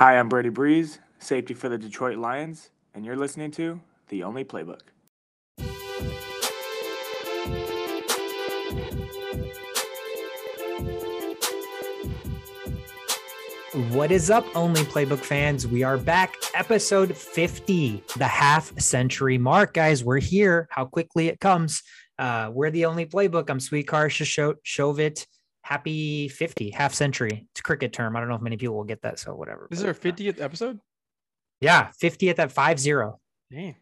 Hi, I'm Brady Breeze, safety for the Detroit Lions, and you're listening to The Only Playbook. What is up, Only Playbook fans? We are back, episode 50, the half century mark. Guys, we're here. How quickly it comes. Uh, we're the only playbook. I'm Sweet Sweetkar Shovit. Happy 50, half century. It's a cricket term. I don't know if many people will get that, so whatever. This is our 50th episode? Yeah, 50th at 5 0. Dang.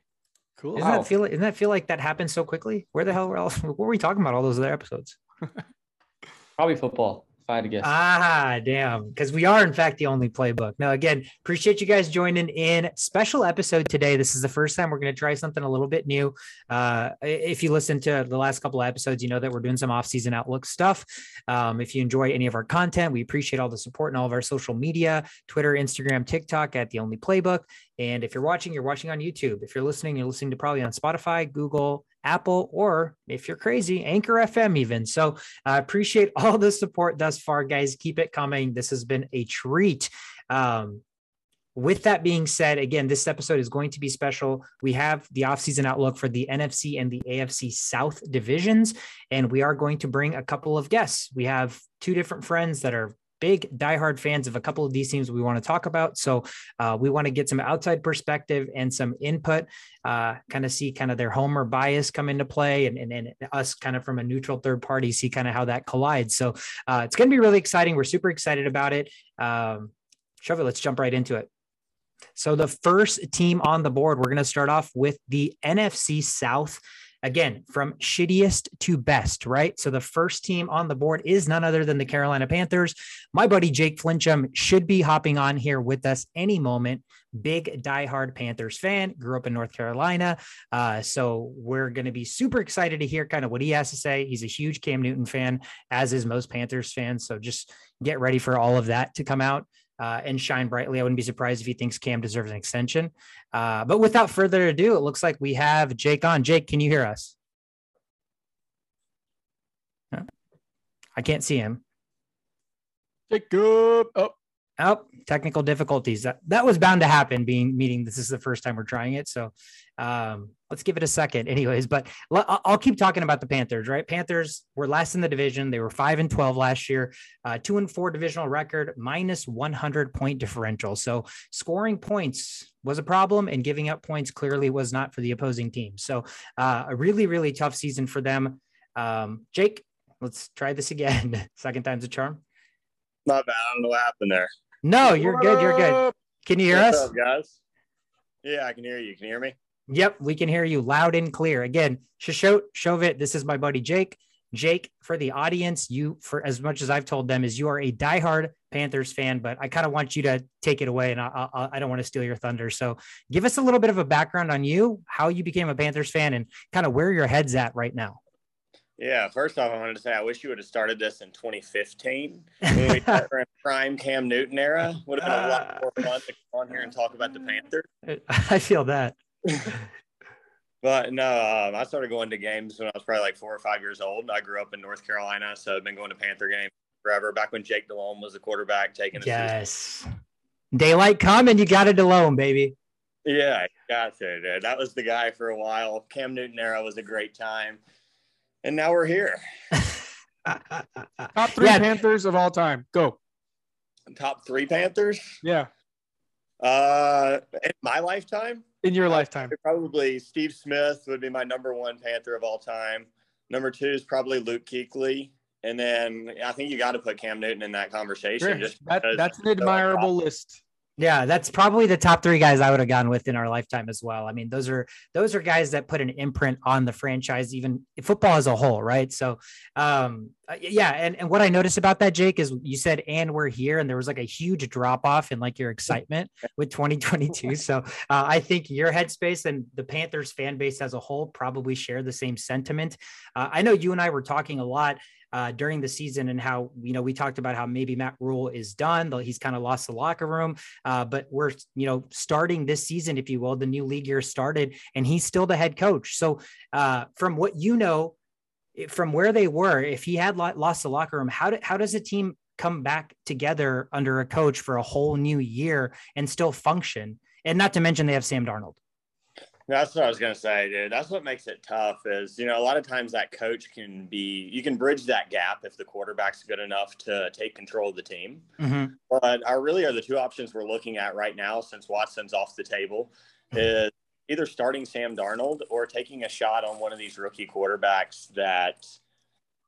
Cool. Doesn't that feel doesn't that feel like that happened so quickly? Where the hell were else what were we talking about all those other episodes? Probably football. If I had to guess. Ah, damn. Because we are, in fact, the only playbook. Now, again, appreciate you guys joining in. Special episode today. This is the first time we're going to try something a little bit new. Uh, if you listen to the last couple of episodes, you know that we're doing some off-season outlook stuff. Um, if you enjoy any of our content, we appreciate all the support and all of our social media Twitter, Instagram, TikTok at the only playbook. And if you're watching, you're watching on YouTube. If you're listening, you're listening to probably on Spotify, Google, Apple, or if you're crazy, Anchor FM, even. So I appreciate all the support thus far, guys. Keep it coming. This has been a treat. Um, with that being said, again, this episode is going to be special. We have the offseason outlook for the NFC and the AFC South divisions, and we are going to bring a couple of guests. We have two different friends that are big diehard fans of a couple of these teams we want to talk about. So uh, we want to get some outside perspective and some input, uh, kind of see kind of their homer bias come into play and, and, and us kind of from a neutral third party, see kind of how that collides. So uh, it's going to be really exciting. We're super excited about it. Um, Shove it. Let's jump right into it. So the first team on the board, we're going to start off with the NFC South again from shittiest to best, right? So the first team on the board is none other than the Carolina Panthers. My buddy Jake Finchum should be hopping on here with us any moment. Big diehard Panthers fan, grew up in North Carolina. Uh, so we're going to be super excited to hear kind of what he has to say. He's a huge Cam Newton fan, as is most Panthers fans. So just get ready for all of that to come out uh, and shine brightly. I wouldn't be surprised if he thinks Cam deserves an extension. Uh, but without further ado, it looks like we have Jake on. Jake, can you hear us? I can't see him. Jacob. Oh, Oh, technical difficulties. That, that was bound to happen being meeting. This is the first time we're trying it. So um, let's give it a second anyways, but l- I'll keep talking about the Panthers, right? Panthers were last in the division. They were five and 12 last year, uh, two and four divisional record, minus 100 point differential. So scoring points was a problem and giving up points clearly was not for the opposing team. So uh, a really, really tough season for them. Um, Jake, let's try this again. Second time's a charm. Not bad. I don't know what happened there. No, you're what good. You're good. Can you hear What's us? Up, guys? Yeah, I can hear you. Can you hear me? Yep, we can hear you loud and clear. Again, Shishot Shovit, this is my buddy Jake. Jake, for the audience, you, for as much as I've told them, is you are a diehard Panthers fan, but I kind of want you to take it away and I, I, I don't want to steal your thunder. So give us a little bit of a background on you, how you became a Panthers fan, and kind of where your head's at right now. Yeah, first off, I wanted to say I wish you would have started this in 2015 when we were in prime Cam Newton era. Would have been a lot more fun to come on here and talk about the Panthers. I feel that. but no, um, I started going to games when I was probably like four or five years old. I grew up in North Carolina, so I've been going to Panther games forever. Back when Jake Delhomme was the quarterback, taking yes, daylight come and you got a Delhomme, baby. Yeah, got to. Dude. That was the guy for a while. Cam Newton era was a great time and now we're here. Top three yeah. Panthers of all time. Go. Top three Panthers. Yeah. Uh, in my lifetime. In your lifetime, probably Steve Smith would be my number one Panther of all time. Number two is probably Luke Kuechly, and then I think you got to put Cam Newton in that conversation. Sure. Just that, that's an admirable list. Yeah, that's probably the top three guys I would have gone with in our lifetime as well. I mean, those are those are guys that put an imprint on the franchise, even football as a whole, right? So, um, uh, yeah, and, and what I noticed about that, Jake, is you said "and we're here," and there was like a huge drop off in like your excitement with 2022. so, uh, I think your headspace and the Panthers fan base as a whole probably share the same sentiment. Uh, I know you and I were talking a lot uh, during the season and how you know we talked about how maybe Matt Rhule is done, though he's kind of lost the locker room. Uh, but we're you know starting this season, if you will, the new league year started, and he's still the head coach. So uh, from what you know, from where they were, if he had lost the locker room, how do, how does a team come back together under a coach for a whole new year and still function. And not to mention they have Sam Darnold. That's what I was gonna say, dude. That's what makes it tough. Is you know a lot of times that coach can be you can bridge that gap if the quarterback's good enough to take control of the team. Mm-hmm. But are really are the two options we're looking at right now since Watson's off the table is either starting Sam Darnold or taking a shot on one of these rookie quarterbacks that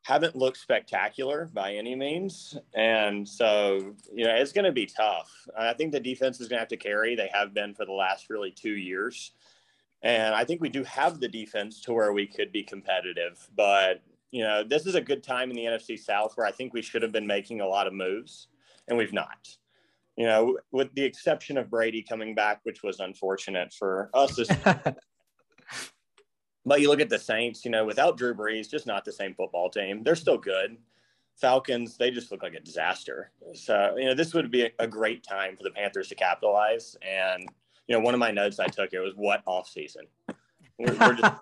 haven't looked spectacular by any means. And so, you know, it's going to be tough. I think the defense is going to have to carry. They have been for the last really two years. And I think we do have the defense to where we could be competitive. But, you know, this is a good time in the NFC South where I think we should have been making a lot of moves, and we've not. You know, with the exception of Brady coming back, which was unfortunate for us. But you look at the Saints, you know, without Drew Brees, just not the same football team. They're still good. Falcons, they just look like a disaster. So, you know, this would be a great time for the Panthers to capitalize. And you know, one of my notes I took it was what off season. Just...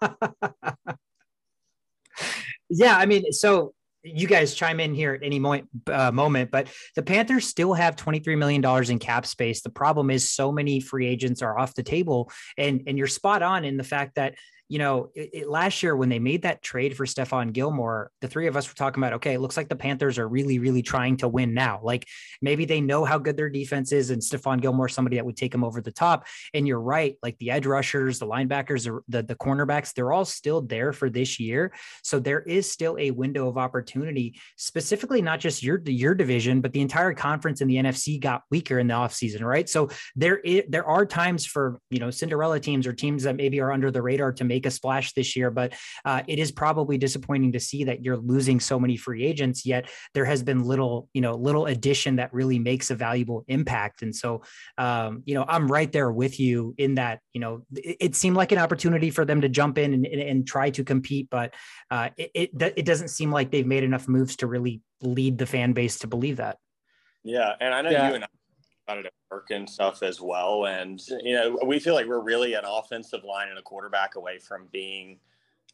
yeah, I mean, so you guys chime in here at any moment, uh, moment, but the Panthers still have $23 million in cap space. The problem is so many free agents are off the table and, and you're spot on in the fact that you know, it, it, last year when they made that trade for Stephon Gilmore, the three of us were talking about, okay, it looks like the Panthers are really, really trying to win now. Like maybe they know how good their defense is, and Stephon Gilmore, somebody that would take them over the top. And you're right, like the edge rushers, the linebackers, the the cornerbacks, they're all still there for this year. So there is still a window of opportunity, specifically not just your your division, but the entire conference in the NFC got weaker in the offseason, right? So there is, there are times for you know Cinderella teams or teams that maybe are under the radar to make make a splash this year, but uh, it is probably disappointing to see that you're losing so many free agents. Yet there has been little, you know, little addition that really makes a valuable impact. And so, um, you know, I'm right there with you in that. You know, it, it seemed like an opportunity for them to jump in and, and, and try to compete, but uh, it, it it doesn't seem like they've made enough moves to really lead the fan base to believe that. Yeah, and I know yeah. you and I about it at work and stuff as well. And you know, we feel like we're really an offensive line and a quarterback away from being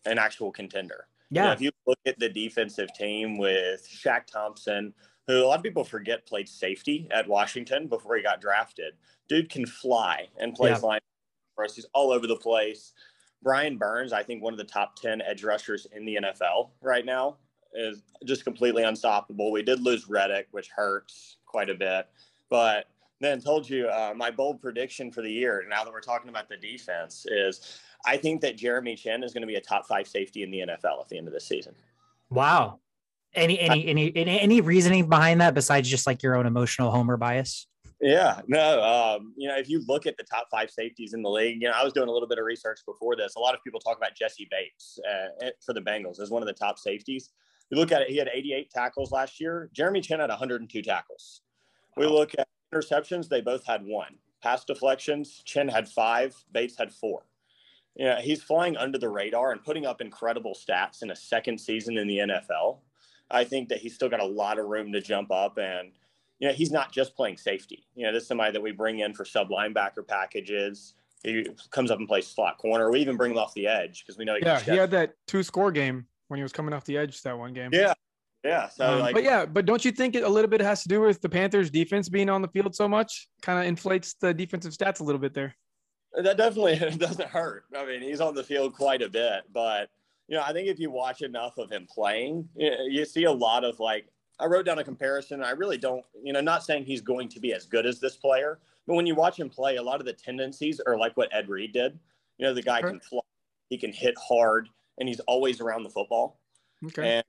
an actual contender. Yeah. You know, if you look at the defensive team with Shaq Thompson, who a lot of people forget played safety at Washington before he got drafted. Dude can fly and plays yeah. line for us. He's all over the place. Brian Burns, I think one of the top 10 edge rushers in the NFL right now, is just completely unstoppable. We did lose Reddick, which hurts quite a bit. But then told you uh, my bold prediction for the year. Now that we're talking about the defense, is I think that Jeremy Chinn is going to be a top five safety in the NFL at the end of this season. Wow. Any any any any, any reasoning behind that besides just like your own emotional homer bias? Yeah, no. Um, you know, if you look at the top five safeties in the league, you know, I was doing a little bit of research before this. A lot of people talk about Jessie Bates uh, for the Bengals as one of the top safeties. You look at it; he had 88 tackles last year. Jeremy Chinn had 102 tackles. We look at interceptions, they both had one. Pass deflections, Chinn had five, Bates had four. Yeah, he's flying under the radar and putting up incredible stats in a second season in the NFL. I think that he's still got a lot of room to jump up and you know, he's not just playing safety. You know, this is somebody that we bring in for sub linebacker packages. He comes up and plays slot corner. We even bring him off the edge because we know. He yeah, he had that two score game when he was coming off the edge that one game. Yeah, yeah. So, um, like, but yeah, but don't you think it a little bit has to do with the Panthers' defense being on the field so much? Kind of inflates the defensive stats a little bit there. That definitely doesn't hurt. I mean, he's on the field quite a bit, but you know, I think if you watch enough of him playing, you see a lot of like. I wrote down a comparison. I really don't, you know, not saying he's going to be as good as this player, but when you watch him play, a lot of the tendencies are like what Ed Reed did. You know, the guy sure. can fly, he can hit hard, and he's always around the football. Okay. And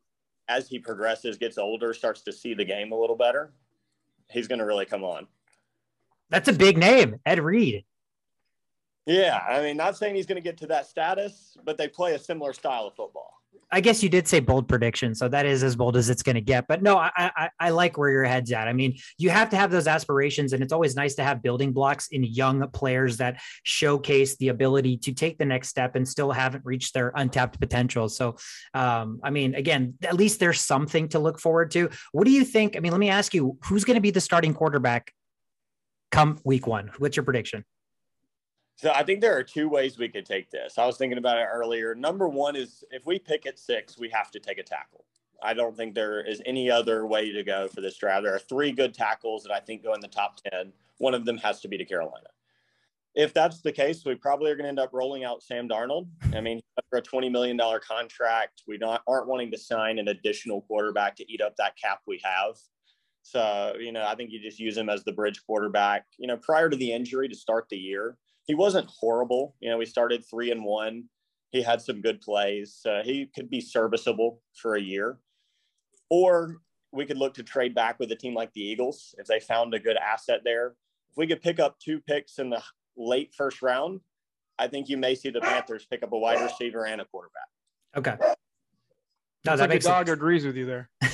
as he progresses, gets older, starts to see the game a little better, he's going to really come on. That's a big name, Ed Reed. Yeah, I mean, not saying he's going to get to that status, but they play a similar style of football. I guess you did say bold prediction, so that is as bold as it's going to get. But no, I, I, I like where your head's at. I mean, you have to have those aspirations, and it's always nice to have building blocks in young players that showcase the ability to take the next step and still haven't reached their untapped potential. So, um, I mean, again, at least there's something to look forward to. What do you think? I mean, let me ask you, who's going to be the starting quarterback come week one? What's your prediction? So I think there are two ways we could take this. I was thinking about it earlier. Number one is if we pick at six, we have to take a tackle. I don't think there is any other way to go for this draft. There are three good tackles that I think go in the top 10. One of them has to be to Carolina. If that's the case, we probably are going to end up rolling out Sam Darnold. I mean, for a $20 million contract, we not, aren't wanting to sign an additional quarterback to eat up that cap we have. So, you know, I think you just use him as the bridge quarterback. You know, prior to the injury to start the year, he wasn't horrible. You know, we started three and one. He had some good plays. Uh, he could be serviceable for a year. Or we could look to trade back with a team like the Eagles if they found a good asset there. If we could pick up two picks in the late first round, I think you may see the Panthers pick up a wide receiver and a quarterback. Okay. No, that like makes dog sense. agrees with you there.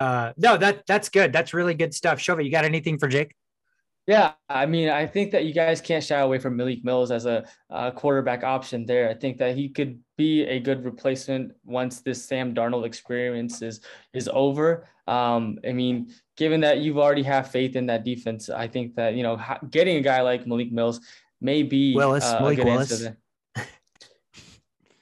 uh, no, that that's good. That's really good stuff. Shova, you got anything for Jake? Yeah, I mean, I think that you guys can't shy away from Malik Mills as a, quarterback option there. I think that he could be a good replacement once this Sam Darnold experience is is over. Um, I mean, given that you've already have faith in that defense, I think that you know getting a guy like Malik Mills may be Willis, uh, Malik Willis.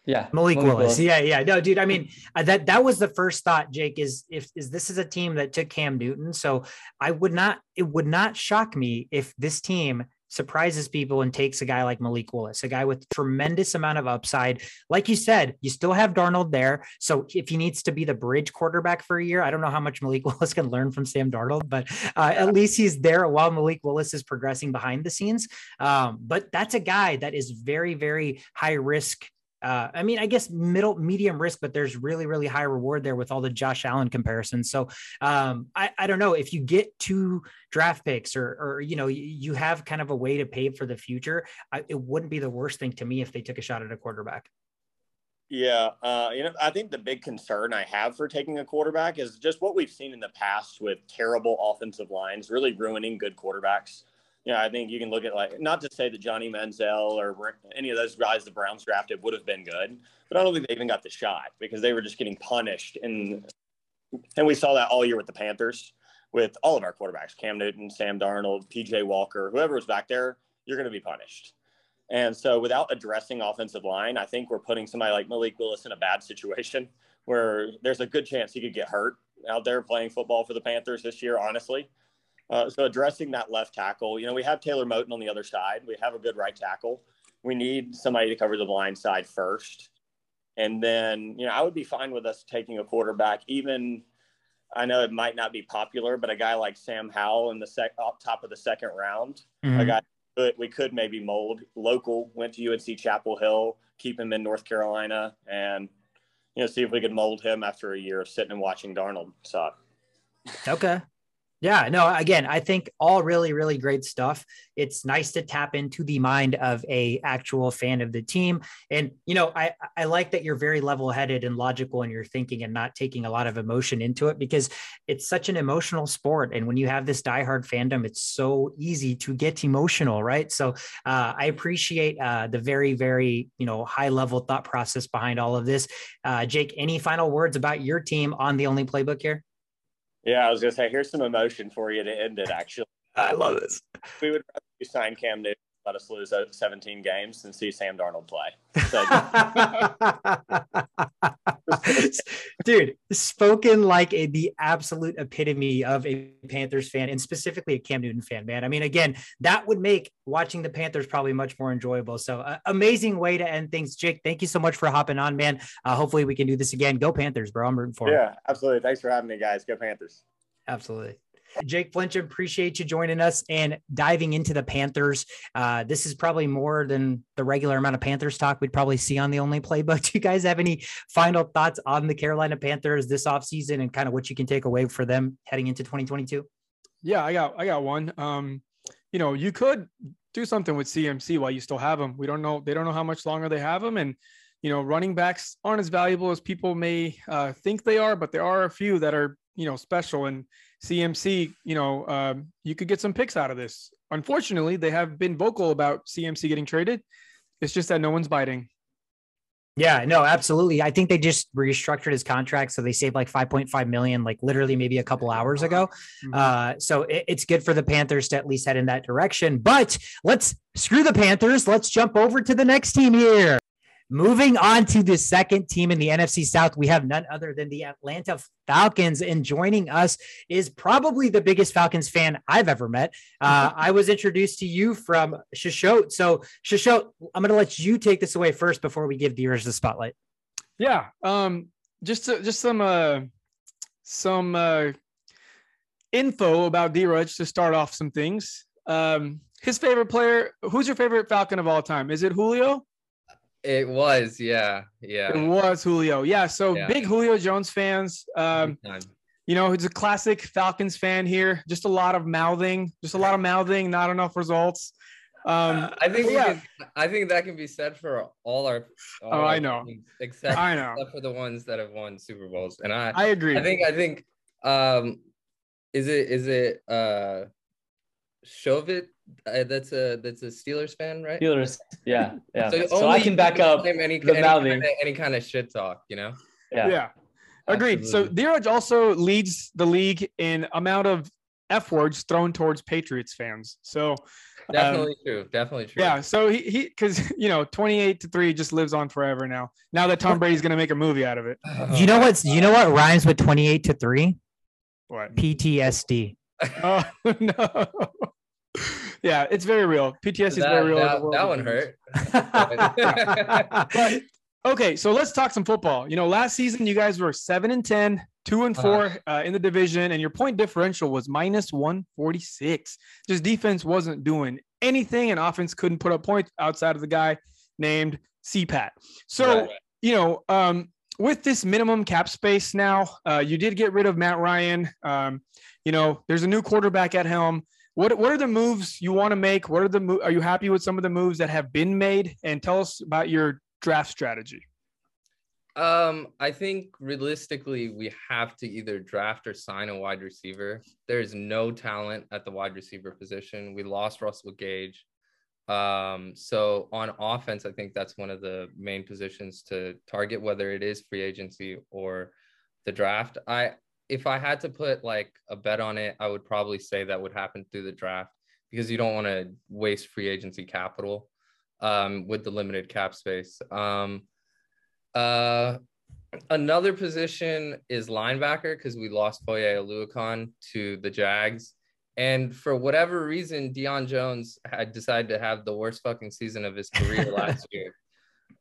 Yeah, Malik, Malik Willis. Willis. Yeah, yeah. No, dude. I mean, uh, that that was the first thought. Jake is if is this is a team that took Cam Newton, so I would not. It would not shock me if this team surprises people and takes a guy like Malik Willis, a guy with tremendous amount of upside. Like you said, you still have Darnold there. So if he needs to be the bridge quarterback for a year, I don't know how much Malik Willis can learn from Sam Darnold, but uh, at least he's there while Malik Willis is progressing behind the scenes. Um, but that's a guy that is very, very high risk uh, I mean, I guess middle medium risk, but there's really, really high reward there with all the Josh Allen comparisons. So um, I, I don't know if you get two draft picks or, or, you know, you have kind of a way to pay for the future. I, it wouldn't be the worst thing to me if they took a shot at a quarterback. Yeah, uh, you know, I think the big concern I have for taking a quarterback is just what we've seen in the past with terrible offensive lines really ruining good quarterbacks you know, I think you can look at like not to say that Johnny Manziel or any of those guys the Browns drafted would have been good, but I don't think they even got the shot because they were just getting punished. And and we saw that all year with the Panthers, with all of our quarterbacks, Cam Newton, Sam Darnold, PJ Walker, whoever was back there, you're going to be punished. And so without addressing offensive line, I think we're putting somebody like Malik Willis in a bad situation where there's a good chance he could get hurt out there playing football for the Panthers this year, honestly. Uh, so addressing that left tackle, you know, we have Taylor Moton on the other side. We have a good right tackle. We need somebody to cover the blind side first. And then, you know, I would be fine with us taking a quarterback, even I know it might not be popular, but a guy like Sam Howell in the sec up top of the second round, mm-hmm. a guy that we could maybe mold local, went to UNC Chapel Hill, keep him in North Carolina, and you know, see if we could mold him after a year of sitting and watching Darnold. So okay. Yeah, no, again, I think all really, really great stuff. It's nice to tap into the mind of a actual fan of the team. And, you know, I, I like that you're very level headed and logical in your thinking and not taking a lot of emotion into it because it's such an emotional sport. And when you have this diehard fandom, it's so easy to get emotional, right? So uh, I appreciate uh, the very, very, you know, high level thought process behind all of this. Uh, Jake, any final words about your team on the only playbook here? Yeah, I was gonna say here's some emotion for you to end it. Actually, I love this. We would rather you sign Cam Newton, let us lose 17 games, and see Sam Darnold play. So, Dude, spoken like a, the absolute epitome of a Panthers fan, and specifically a Cam Newton fan, man. I mean, again, that would make watching the Panthers probably much more enjoyable. So, uh, amazing way to end things. Jake, thank you so much for hopping on, man. Uh, hopefully, we can do this again. Go Panthers, bro. I'm rooting for Yeah, absolutely. Thanks for having me, guys. Go Panthers. Absolutely. Jake Finchum, appreciate you joining us and diving into the Panthers. Uh, this is probably more than the regular amount of Panthers talk we'd probably see on the only playbook. Do you guys have any final thoughts on the Carolina Panthers this offseason and kind of what you can take away for them heading into 2022? Yeah, I got I got one. Um, you know, you could do something with CMC while you still have them. We don't know they don't know how much longer they have them and you know, running backs aren't as valuable as people may uh, think they are, but there are a few that are, you know, special. And CMC, you know, um, you could get some picks out of this. Unfortunately, they have been vocal about CMC getting traded. It's just that no one's biting. Yeah, no, absolutely. I think they just restructured his contract, so they saved like 5.5 million, like literally maybe a couple hours ago. Mm-hmm. Uh, so it, it's good for the Panthers to at least head in that direction. But let's screw the Panthers. Let's jump over to the next team here. Moving on to the second team in the NFC South, we have none other than the Atlanta Falcons. And joining us is probably the biggest Falcons fan I've ever met. Uh, I was introduced to you from Shishot. So, Shishot, I'm going to let you take this away first before we give viewers the spotlight. Yeah. Um, just to, just some uh, some uh, info about D-Rudge to start off some things. Um, his favorite player. Who's your favorite Falcon of all time? Is it Julio? It was, yeah, yeah. It was Julio. Yeah. So Yeah. big Julio Jones fans. Um, you know, he's a classic Falcons fan here. Just a lot of mouthing, just a lot of mouthing, not enough results. Um, I think yeah. can, I think that can be said for all our. all Oh, our I know. teams, Except, I know. except for the ones that have won Super Bowls, and I, I agree. I think, I think, um, is it is it uh, Shovit? Uh, that's a that's a Steelers fan, right? Steelers. Yeah, yeah. So, only I can back up. any the any, kind of, any kind of shit talk, you know. yeah. Yeah. Agreed. So Absolutely. Dheeraj also leads the league in amount of F words thrown towards Patriots fans. So um, Definitely true. Definitely true. yeah, so he he because you know 28 to 3 just lives on forever now. Now that Tom Brady's gonna make a movie out of it. You know what's you know what rhymes with 28 to 3? What? PTSD. Oh no. Yeah, it's very real. PTSD is that, very real. that, that one hurt. But okay, so let's talk some football. You know, last season you guys were seven and 10, two and Uh-huh. four uh, in the division, and your point differential was minus 146. Just defense wasn't doing anything, and offense couldn't put up points outside of the guy named CPAT. So, Right. you know, um, with this minimum cap space now, uh, you did get rid of Matt Ryan. Um, you know, there's a new quarterback at helm. What, what are the moves you want to make? What are the mo- are you happy with some of the moves that have been made? And tell us about your draft strategy. Um, I think realistically, we have to either draft or sign a wide receiver. There's no talent at the wide receiver position. We lost Russell Gage. Um, so on offense, I think that's one of the main positions to target, whether it is free agency or the draft. I if I had to put like a bet on it, I would probably say that would happen through the draft because you don't want to waste free agency capital um, with the limited cap space. Um, uh, another position is linebacker because we lost Foye Oluokun to the Jags. And for whatever reason, Deion Jones had decided to have the worst fucking season of his career last year.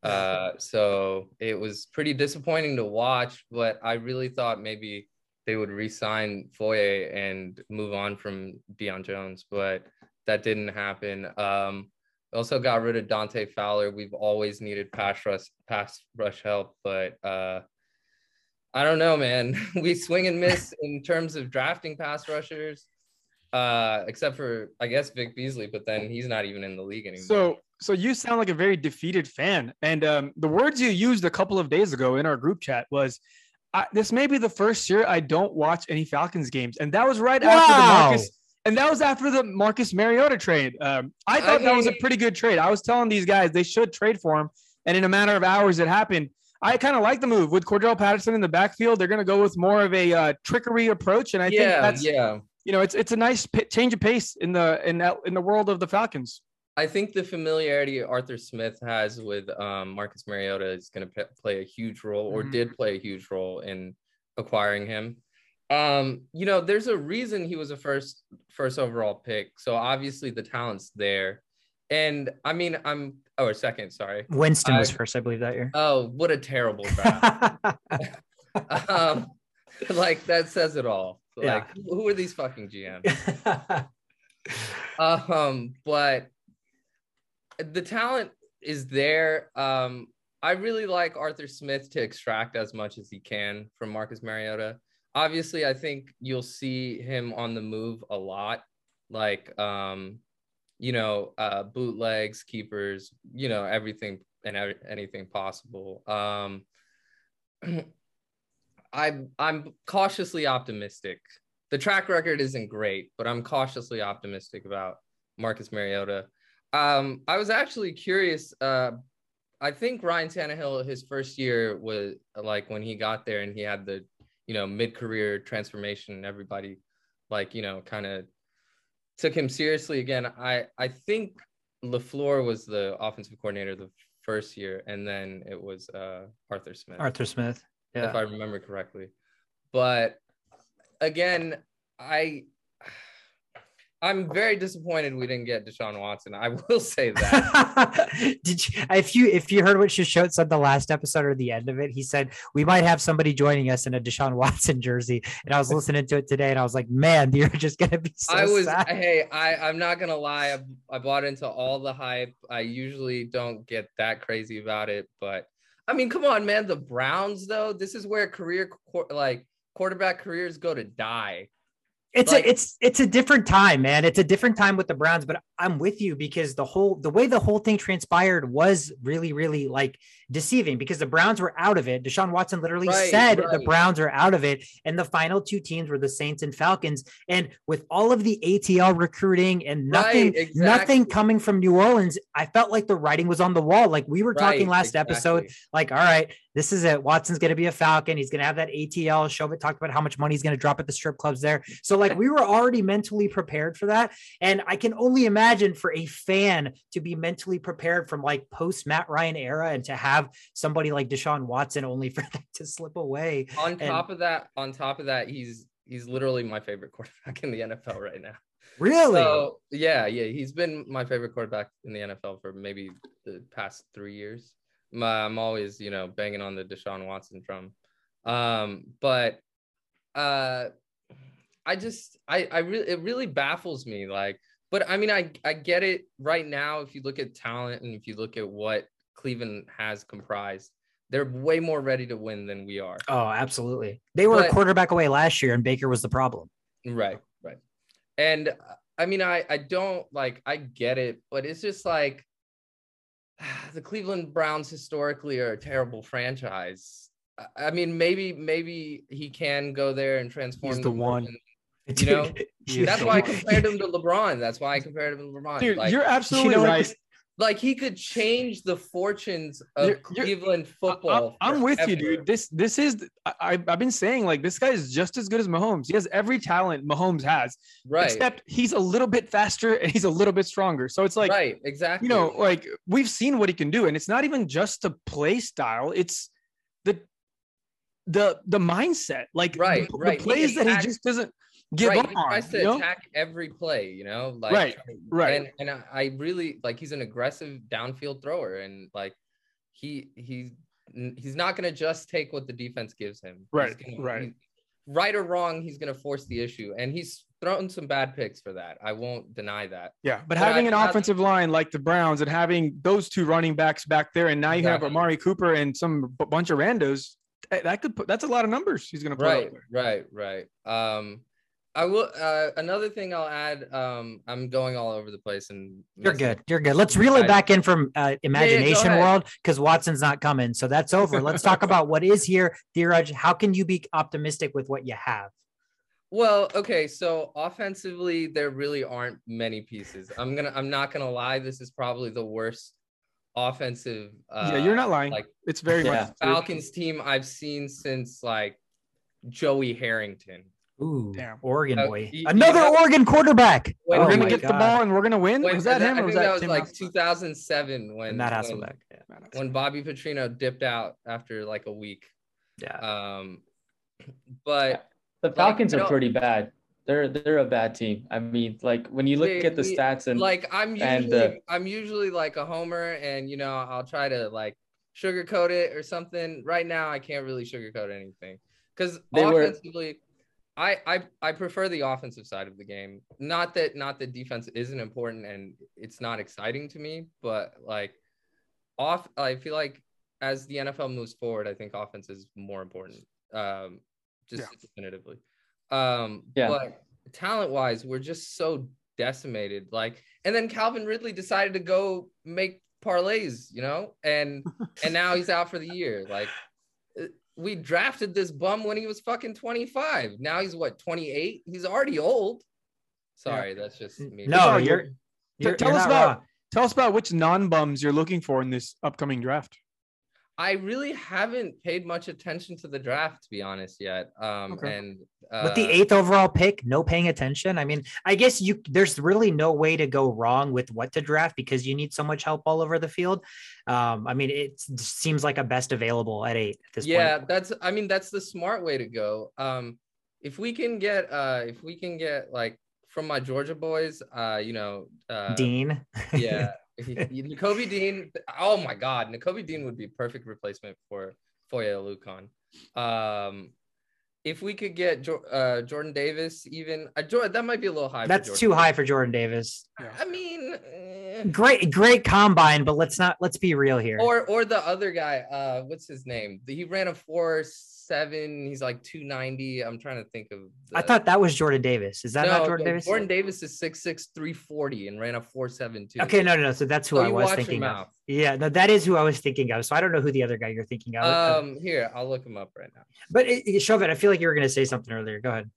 Uh, so it was pretty disappointing to watch, but I really thought maybe they would re-sign Foye and move on from Deion Jones, but that didn't happen. Um, also got rid of Dante Fowler. We've always needed pass rush, pass rush help, but uh, I don't know, man. we swing and miss in terms of drafting pass rushers, uh, except for I guess Vic Beasley, but then he's not even in the league anymore. So, so you sound like a very defeated fan. And um, the words you used a couple of days ago in our group chat was, I, "This may be the first year I don't watch any Falcons games," and that was right after the Marcus. And that was after the Marcus Mariota trade. Um, I I thought that was a pretty good trade. I was telling these guys they should trade for him, and in a matter of hours, it happened. I kind of like the move with Cordarrelle Patterson in the backfield. They're going to go with more of a uh, trickery approach, and I think that's yeah. you know it's it's a nice p- change of pace in the in that in the world of the Falcons. I think the familiarity Arthur Smith has with um, Marcus Mariota is going to p- play a huge role, or Mhm. did play a huge role in acquiring him. Um, you know, there's a reason he was a first first overall pick. So obviously the talent's there, and I mean, I'm oh, or second, sorry. Winston was first, I believe, that year. Oh, what a terrible draft! um, like that says it all. Yeah. Like, who who are these fucking GMs? um but the talent is there um i really like arthur smith to extract as much as he can from marcus mariota obviously i think you'll see him on the move a lot like um you know uh bootlegs keepers you know everything and anything possible um I I'm cautiously optimistic. The track record isn't great, but I'm cautiously optimistic about Marcus Mariota. Um, I was actually curious. Uh, I think Ryan Tannehill, his first year was like when he got there and he had the, you know, mid-career transformation. and Everybody, like you know, kind of took him seriously again. I I think Lafleur was the offensive coordinator the first year, and then it was uh, Arthur Smith, Arthur Smith. if I remember correctly. But again, I I'm very disappointed we didn't get Deshaun Watson. I will say that. Did you if you if you heard what Shishot said the last episode or the end of it, he said we might have somebody joining us in a Deshaun Watson jersey. And I was listening to it today and I was like, man, you're just gonna be so I was sad. hey, I I'm not gonna lie. I, I bought into all the hype. I usually don't get that crazy about it, but I mean, come on, man. The Browns, though, this is where career like quarterback careers go to die. It's Like- a it's it's a different time, man. It's a different time with the Browns, but I'm with you because the whole the way the whole thing transpired was really really like deceiving because the Browns were out of it. Deshaun Watson literally Right, said the. Browns are out of it, and the final two teams were the Saints and Falcons. And with all of the ATL recruiting and nothing Right, nothing coming from New Orleans, I felt like the writing was on the wall. Like we were talking Right, last episode, like, all right, this is it. Watson's going to be a Falcon. He's going to have that ATL. Shobit talked about how much money he's going to drop at the strip clubs there. So, like, we were already mentally prepared for that. And I can only imagine for a fan to be mentally prepared from like post Matt Ryan era and to have somebody like Deshaun Watson only for that to slip away. On And- top of that, on top of that, he's he's literally my favorite quarterback in the NFL right now. Really? So yeah, yeah, he's been my favorite quarterback in the NFL for maybe the past three years. My, I'm always, you know, banging on the Deshaun Watson drum. Um, but uh, I just, I, I really, it really baffles me. Like, but I mean, I, I get it right now. If you look at talent and if you look at what Cleveland has comprised, they're way more ready to win than we are. oh, absolutely. They were a quarterback away last year, and Baker was the problem. Right, right. And I mean, I I don't like I get it, but it's just like the Cleveland Browns historically are a terrible franchise. I- mean, maybe maybe he can go there and transform. He's the them one. And- You know, He That's the why I compared him to LeBron. That's why I compared him to LeBron. Dude, like, you're absolutely know right. this- like he could change the fortunes of You're- you're- Cleveland football. I'm, I'm with you, dude. This this is I, I- I've been saying like this guy is just as good as Mahomes. He has every talent Mahomes has, Right. except he's a little bit faster and he's a little bit stronger. So it's like right. Exactly. you know, like we've seen what he can do, and it's not even just the play style; it's the the the mindset, like Right, the, right. the He plays that he just doesn't give right, he on. tries to you know? attack every play, you know, like Right, right. And and I, really like he's an aggressive downfield thrower, and like he he he's not gonna just take what the defense gives him. He's Right, gonna- right. he- right or wrong, he's gonna force the issue, and he's thrown some bad picks for that. I won't deny that. Yeah, but But having I- an I- offensive line like the Browns and having those two running backs back there, and now you have Exactly. Amari Cooper and some bunch of randos. That that could put that's a lot of numbers he's gonna put right right right um i will uh another thing i'll add um i'm going all over the place and You're good. You're good. Let's reel it back in from uh, go imagination ahead. world because Watson's not coming. So that's over. Let's talk about what is here. Dheeraj, how can you be optimistic with what you have? well okay so offensively there really aren't many pieces i'm gonna i'm not gonna lie this is probably the worst offensive uh yeah, you're not lying. like it's very Yeah. much falcons team i've seen since like joey harrington Ooh, Damn. Oregon Uh, boy. you- you Another know- Oregon quarterback. Wait, We're Oh gonna my get the ball and we're gonna win. When- was that him? I or was think that was Tim like Hasselbeck? 2007 when And Matt when- Hasselbeck. Yeah. when Bobby Petrino dipped out after like a week. yeah. Um, but The Falcons I are pretty bad. They're they're a bad team. I mean, like when you look They- at the we- stats and like I'm usually and, uh, I'm usually like a homer, and you know I'll try to like sugarcoat it or something. Right now, I can't really sugarcoat anything because They were- offensively, I, I I prefer the offensive side of the game. Not that not that defense isn't important and it's not exciting to me, but like off, I feel like as the NFL moves forward, I think offense is more important. Um, just Yeah. definitively. Um, Yeah. but talent wise, we're just so decimated. Like, and then Calvin Ridley decided to go make parlays, you know, and and now he's out for the year. Like, we drafted this bum when he was fucking 25. Now he's what 28. He's already old. Sorry, that's just me. No, all you're. good. you're tell you're us about- wrong. Tell us about which non bums you're looking for in this upcoming draft. I really haven't paid much attention to the draft, to be honest, yet. Um, Okay. and uh, With the eighth overall pick, no paying attention. I mean, I guess you there's really no way to go wrong with what to draft because you need so much help all over the field. Um, I mean, it seems like a best available at eight at this yeah, point. that's. I mean, that's the smart way to go. Um, if we can get, uh, if we can get like from my Georgia boys, uh, you know, uh, Dean. yeah, Nakobe Dean. Oh my God, Nakobe Dean would be perfect replacement for Foye Oluokun. Um, if we could get Jo- uh, Jordan Davis, even uh, Jordan, that might be a little high. That's Jordan too high for Jordan Davis. I mean, eh. Great, great combine, but let's not let's be real here. or or the other guy, uh, what's his name? He ran a four seven. He's like two ninety. I'm trying to think of. I thought that was Jordan Davis. Is that no, not Jordan no, Davis? Jordan Davis is six six three forty and ran a four seven two. Okay, no, no, no. So that's who So I you was watch your thinking of. Yeah, no, that is who I was thinking of. So I don't know who the other guy you're thinking of. Um, here I'll look him up right now. but it, it, Chauvin, I feel like you were going to say something earlier. Go ahead.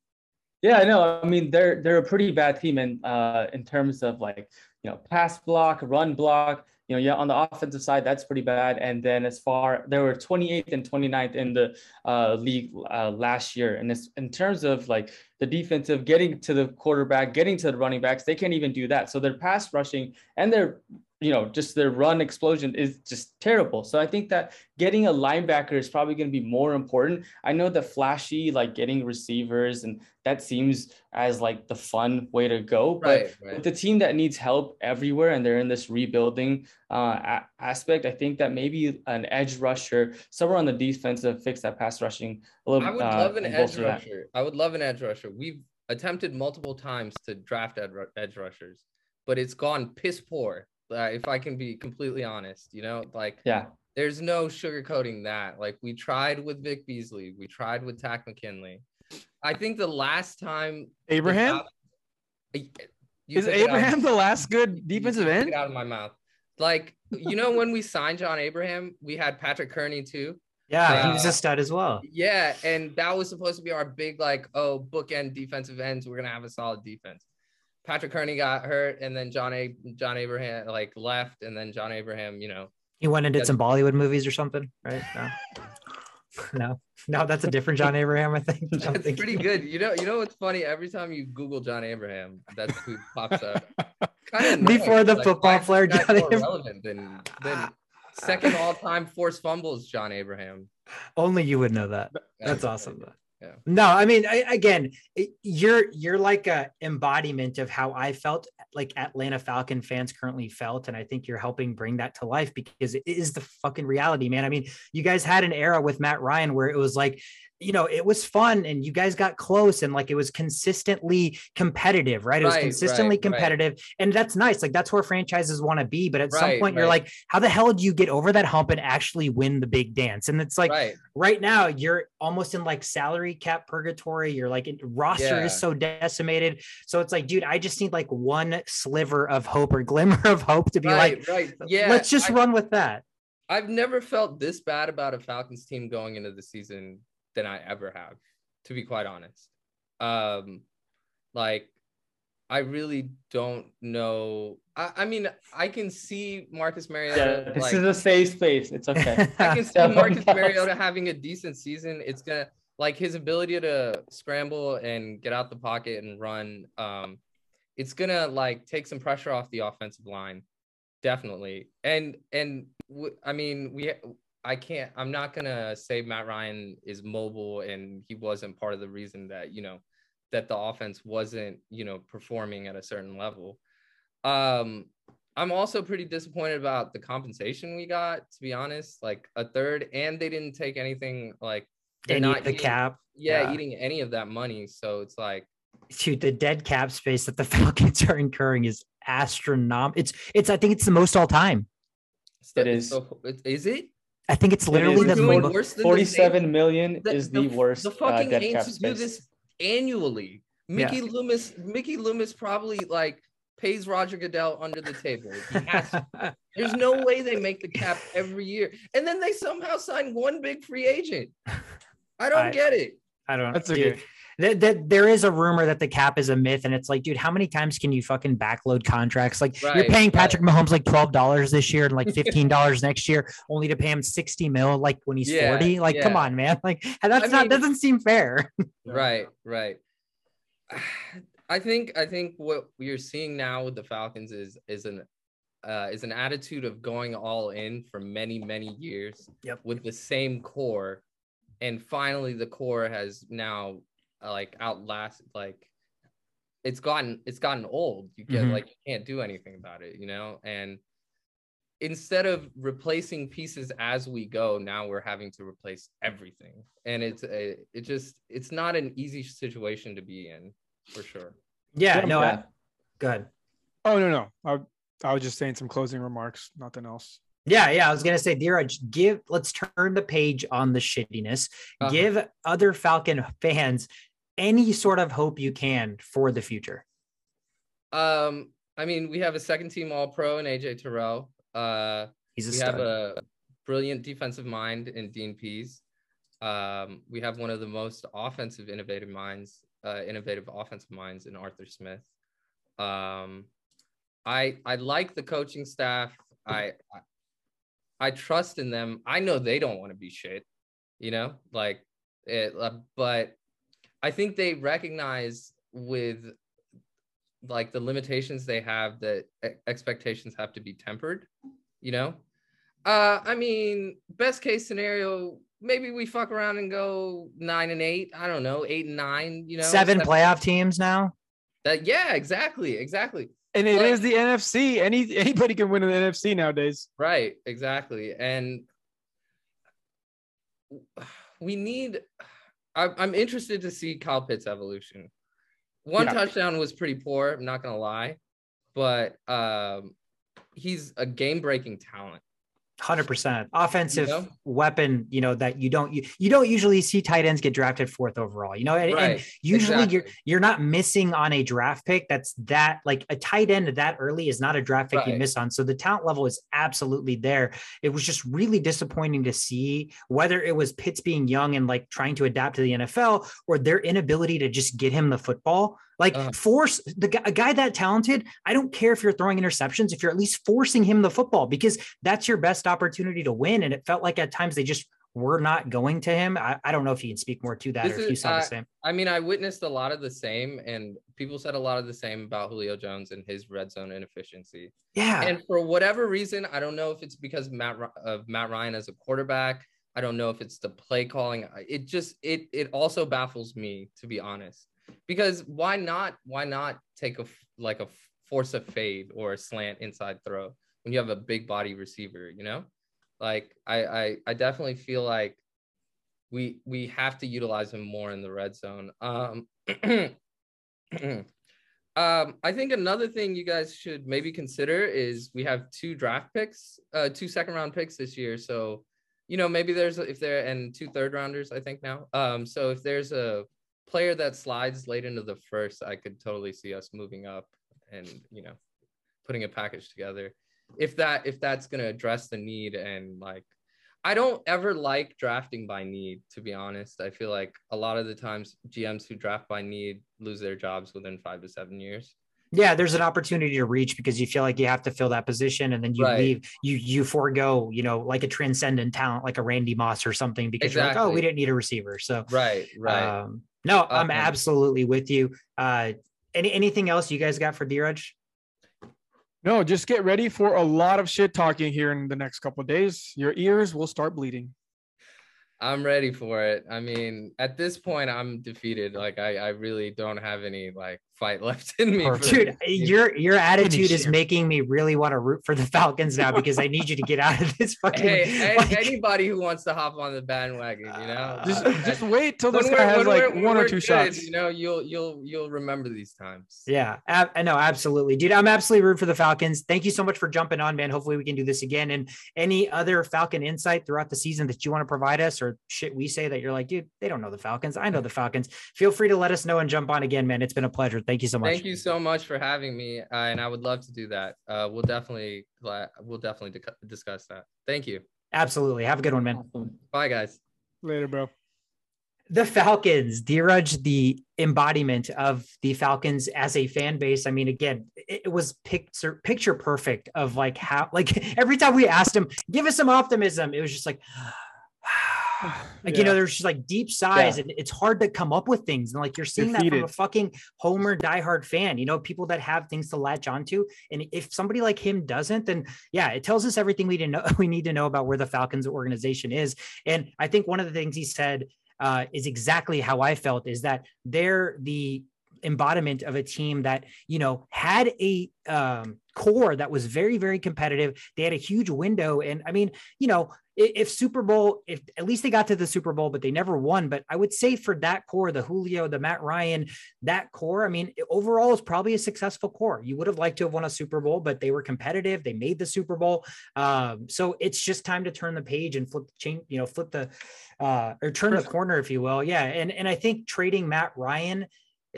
Yeah, I know. I mean, they're they're a pretty bad team in uh in terms of like you know pass block, run block. You know, yeah, on the offensive side, that's pretty bad. And then as far there were 28th and 29th in the uh, league uh, last year. And it's in terms of like the defensive, getting to the quarterback, getting to the running backs, they can't even do that. So their pass rushing and their you know just their run explosion is just terrible. So I think that getting a linebacker is probably going to be more important. I know the flashy like getting receivers and that seems as like the fun way to go, but Right, right. with the team that needs help everywhere and they're in this rebuilding uh, a- aspect, I think that maybe an edge rusher somewhere on the defense to fix that pass rushing a little. Bit. I would uh, love an edge bolster that. rusher. I would love an edge rusher. We've attempted multiple times to draft ed- edge rushers, but it's gone piss poor. Uh, if I can be completely honest, you know, like Yeah, there's no sugarcoating that. Like we tried with Vic Beasley, we tried with Takk McKinley. I think the last time Abraham is took it out of- Abraham the last good defensive end? Out of my mouth. Like you know, when we signed John Abraham, we had Patrick Kerney too. Yeah, he was Uh, a stud as well. Yeah, and that was supposed to be our big like oh bookend defensive ends. We're gonna have a solid defense. Patrick Kerney got hurt, and then John A. John Abraham like left, and then John Abraham, you know, He went and did some Bollywood movies or something, right? No, no, no. That's a different John Abraham, I think. That's pretty good. You know, you know what's funny? Every time you Google John Abraham, that's who pops up. Kinda Before annoying, the like, football player John more Abraham? relevant than than second all time forced fumbles John Abraham. Only you would know that. Yeah, That's awesome. though. Yeah. No, I mean, I, again, it- you're you're like a embodiment of how I felt, like Atlanta Falcon fans currently felt, and I think you're helping bring that to life because it is the fucking reality, man. I mean, you guys had an era with Matt Ryan where it was like, you know, it was fun and you guys got close and like it was consistently competitive, right? It was Right, consistently right, right. competitive, and that's nice. Like that's where franchises want to be. But at some Right, point, you're like, how the hell do you get over that hump and actually win the big dance? And it's like right. right now you're almost in like salary cap purgatory you're like roster Yeah. is so decimated so it's like dude i just need like one sliver of hope or glimmer of hope to be right, like right. Yeah. let's just I- run with that I've never felt this bad about a Falcons team going into the season than I ever have, to be quite honest. Um, like, I really don't know. I, I mean, I can see Marcus yeah. Mariota. This like, is a safe space. It's okay. I can see Yeah, Marcus Marcus. Mariota having a decent season. It's gonna like his ability to scramble and get out the pocket and run. Um, it's gonna like take some pressure off the offensive line, definitely. And and w- I mean we. I can't. I'm not gonna say Matt Ryan is mobile and he wasn't part of the reason that you know that the offense wasn't you know performing at a certain level. Um, I'm also pretty disappointed about the compensation we got, to be honest. Like a third, and they didn't take anything like they're any not the eating- cap Yeah, Yeah. eating any of that money. So it's like to the dead cap space that the falcons are incurring is astronomical it's it's i think it's the most all time It is. So, it- is it? i think it's literally is. the It's doing mo- worse than the Forty-seven Saints? million is the, worst The uh, fucking dead cap Saints do space. this annually. Mickey Loomis, Mickey Loomis probably like pays Roger Goodell under the table. He has to. There's no way they make the cap every year, and then they somehow sign one big free agent. I don't I- get it. i don't That's a dude, good. That, that there is a rumor that the cap is a myth, and it's like, dude, how many times can you fucking backload contracts? Like you're Right, paying right. Patrick Mahomes like twelve dollars this year and like fifteen dollars next year, only to pay him sixty mil like when he's Yeah, forty. Like, come on, man. Like that's I not mean- doesn't seem fair. Right, right. I think I think what you're seeing now with the Falcons is is an uh, is an attitude of going all in for many many years Yep. with the same core, and finally the core has now like outlast like it's gotten it's gotten old. You get Mhm. like you can't do anything about it, you know, and instead of replacing pieces as we go now we're having to replace everything and it's a, it just it's not an easy situation to be in for sure Yeah, Yeah, no, man. I, good. Oh no, no. I, I was just saying some closing remarks, nothing else. Yeah, yeah. I was gonna say, Dheeraj, give let's turn the page on the shittiness. Uh-huh. Give other Falcon fans any sort of hope you can for the future. um i mean we have a second team all pro in aj terrell. Uh He's a we stud. have a brilliant defensive mind in Dean Pees. Um we have one of the most offensive innovative minds uh innovative offensive minds in arthur smith. Um i i like the coaching staff. I i, I trust in them. I know they don't want to be shit you know like it uh, but i think they recognize with like the limitations they have that expectations have to be tempered you know uh i mean best case scenario maybe we fuck around and go nine and eight i don't know eight and nine you know Seven playoff teams now. that yeah exactly exactly And it is But- the NFC. Any anybody can win in the NFC nowadays. Right, exactly. And we need I- I'm interested to see Kyle Pitts' evolution. One Yeah. touchdown was pretty poor, I'm not gonna lie, but um he's a game-breaking talent. Hundred percent offensive You know? weapon. You know that you don't you, you don't usually see tight ends get drafted fourth overall. You know, and, and Right, usually you're you're not missing on a draft pick that's that like a tight end that early is not a draft pick you miss on. So the talent level is absolutely there. It was just really disappointing to see whether it was Pitts being young and like trying to adapt to the NFL or their inability to just get him the football. Like Uh-huh. force the guy, a guy that talented. I don't care if you're throwing interceptions, if you're at least forcing him the football because that's your best opportunity to win. And it felt like at times they just were not going to him. I, I don't know if you can speak more to that or if you saw the uh, same. I mean, I witnessed a lot of the same, and people said a lot of the same about Julio Jones and his red zone inefficiency. Yeah. And for whatever reason, I don't know if it's because Matt of Matt Ryan as a quarterback. I don't know if it's the play calling. It just it it also baffles me to be honest. Because why not why not take a like a force a fade or a slant inside throw when you have a big body receiver, you know? Like I I I definitely feel like we we have to utilize him more in the red zone. Um Um, I think another thing you guys should maybe consider is we have two draft picks, uh, two second round picks this year. So, you know, maybe there's if there and two third rounders, I think now. Um, so if there's a player that slides late into the first, I could totally see us moving up and you know, putting a package together. If that if that's gonna address the need and like I don't ever like drafting by need, to be honest. I feel like a lot of the times GMs who draft by need lose their jobs within five to seven years. yeah, there's an opportunity to reach because you feel like you have to fill that position and then you Right. leave, you you forego, you know, like a transcendent talent like a Randy Moss or something because you're like, oh, we didn't need a receiver. So Right, right. um no, I'm absolutely with you. Uh any anything else you guys got for Dheeraj? No, just get ready for a lot of shit talking here in the next couple of days. Your ears will start bleeding. I'm ready for it. I mean, at this point, I'm defeated. Like, I, I really don't have any like fight left in me. for- Dude, your your attitude is making me really want to root for the Falcons now because I need you to get out of this fucking. Hey, hey, like- anybody who wants to hop on the bandwagon, you know, Just, Uh, just wait till when this guy has when like one or two good, shots. You know, you'll you'll you'll remember these times. Yeah, ab- I know, absolutely, dude. I'm absolutely root for the Falcons. Thank you so much for jumping on, man. Hopefully, we can do this again. And any other Falcon insight throughout the season that you want to provide us, or shit we say that you're like, dude, they don't know the Falcons. I know the Falcons. Feel free to let us know and jump on again, man. It's been a pleasure. Thank you so much. Thank you so much for having me, uh, and I would love to do that. Uh, we'll definitely we'll definitely dic- discuss that. Thank you. Absolutely. Have a good one, man. Awesome. Bye, guys. Later, bro. the Falcons, Dheeraj, the embodiment of the Falcons as a fan base. I mean, again, it, it was picture picture perfect of like how like every time we asked him, give us some optimism, it was just like like you know, there's just like deep sighs, and it's hard to come up with things. And like you're seeing that from a fucking Homer diehard fan, you know, people that have things to latch onto. And if somebody like him doesn't, then yeah, it tells us everything we didn't know we need to know about where the Falcons organization is. And I think one of the things he said uh, is exactly how I felt is that they're the embodiment of a team that you know had a um, core that was very very competitive they had a huge window and i mean you know if, super bowl if at least they got to the super bowl but they never won. But i would say for that core the julio the matt ryan that core i mean overall is probably a successful core. You would have liked to have won a super bowl but they were competitive. They made the super bowl. Um, so it's just time to turn the page and flip change you know flip the uh, or turn the corner if you will. Yeah. And and i think trading matt ryan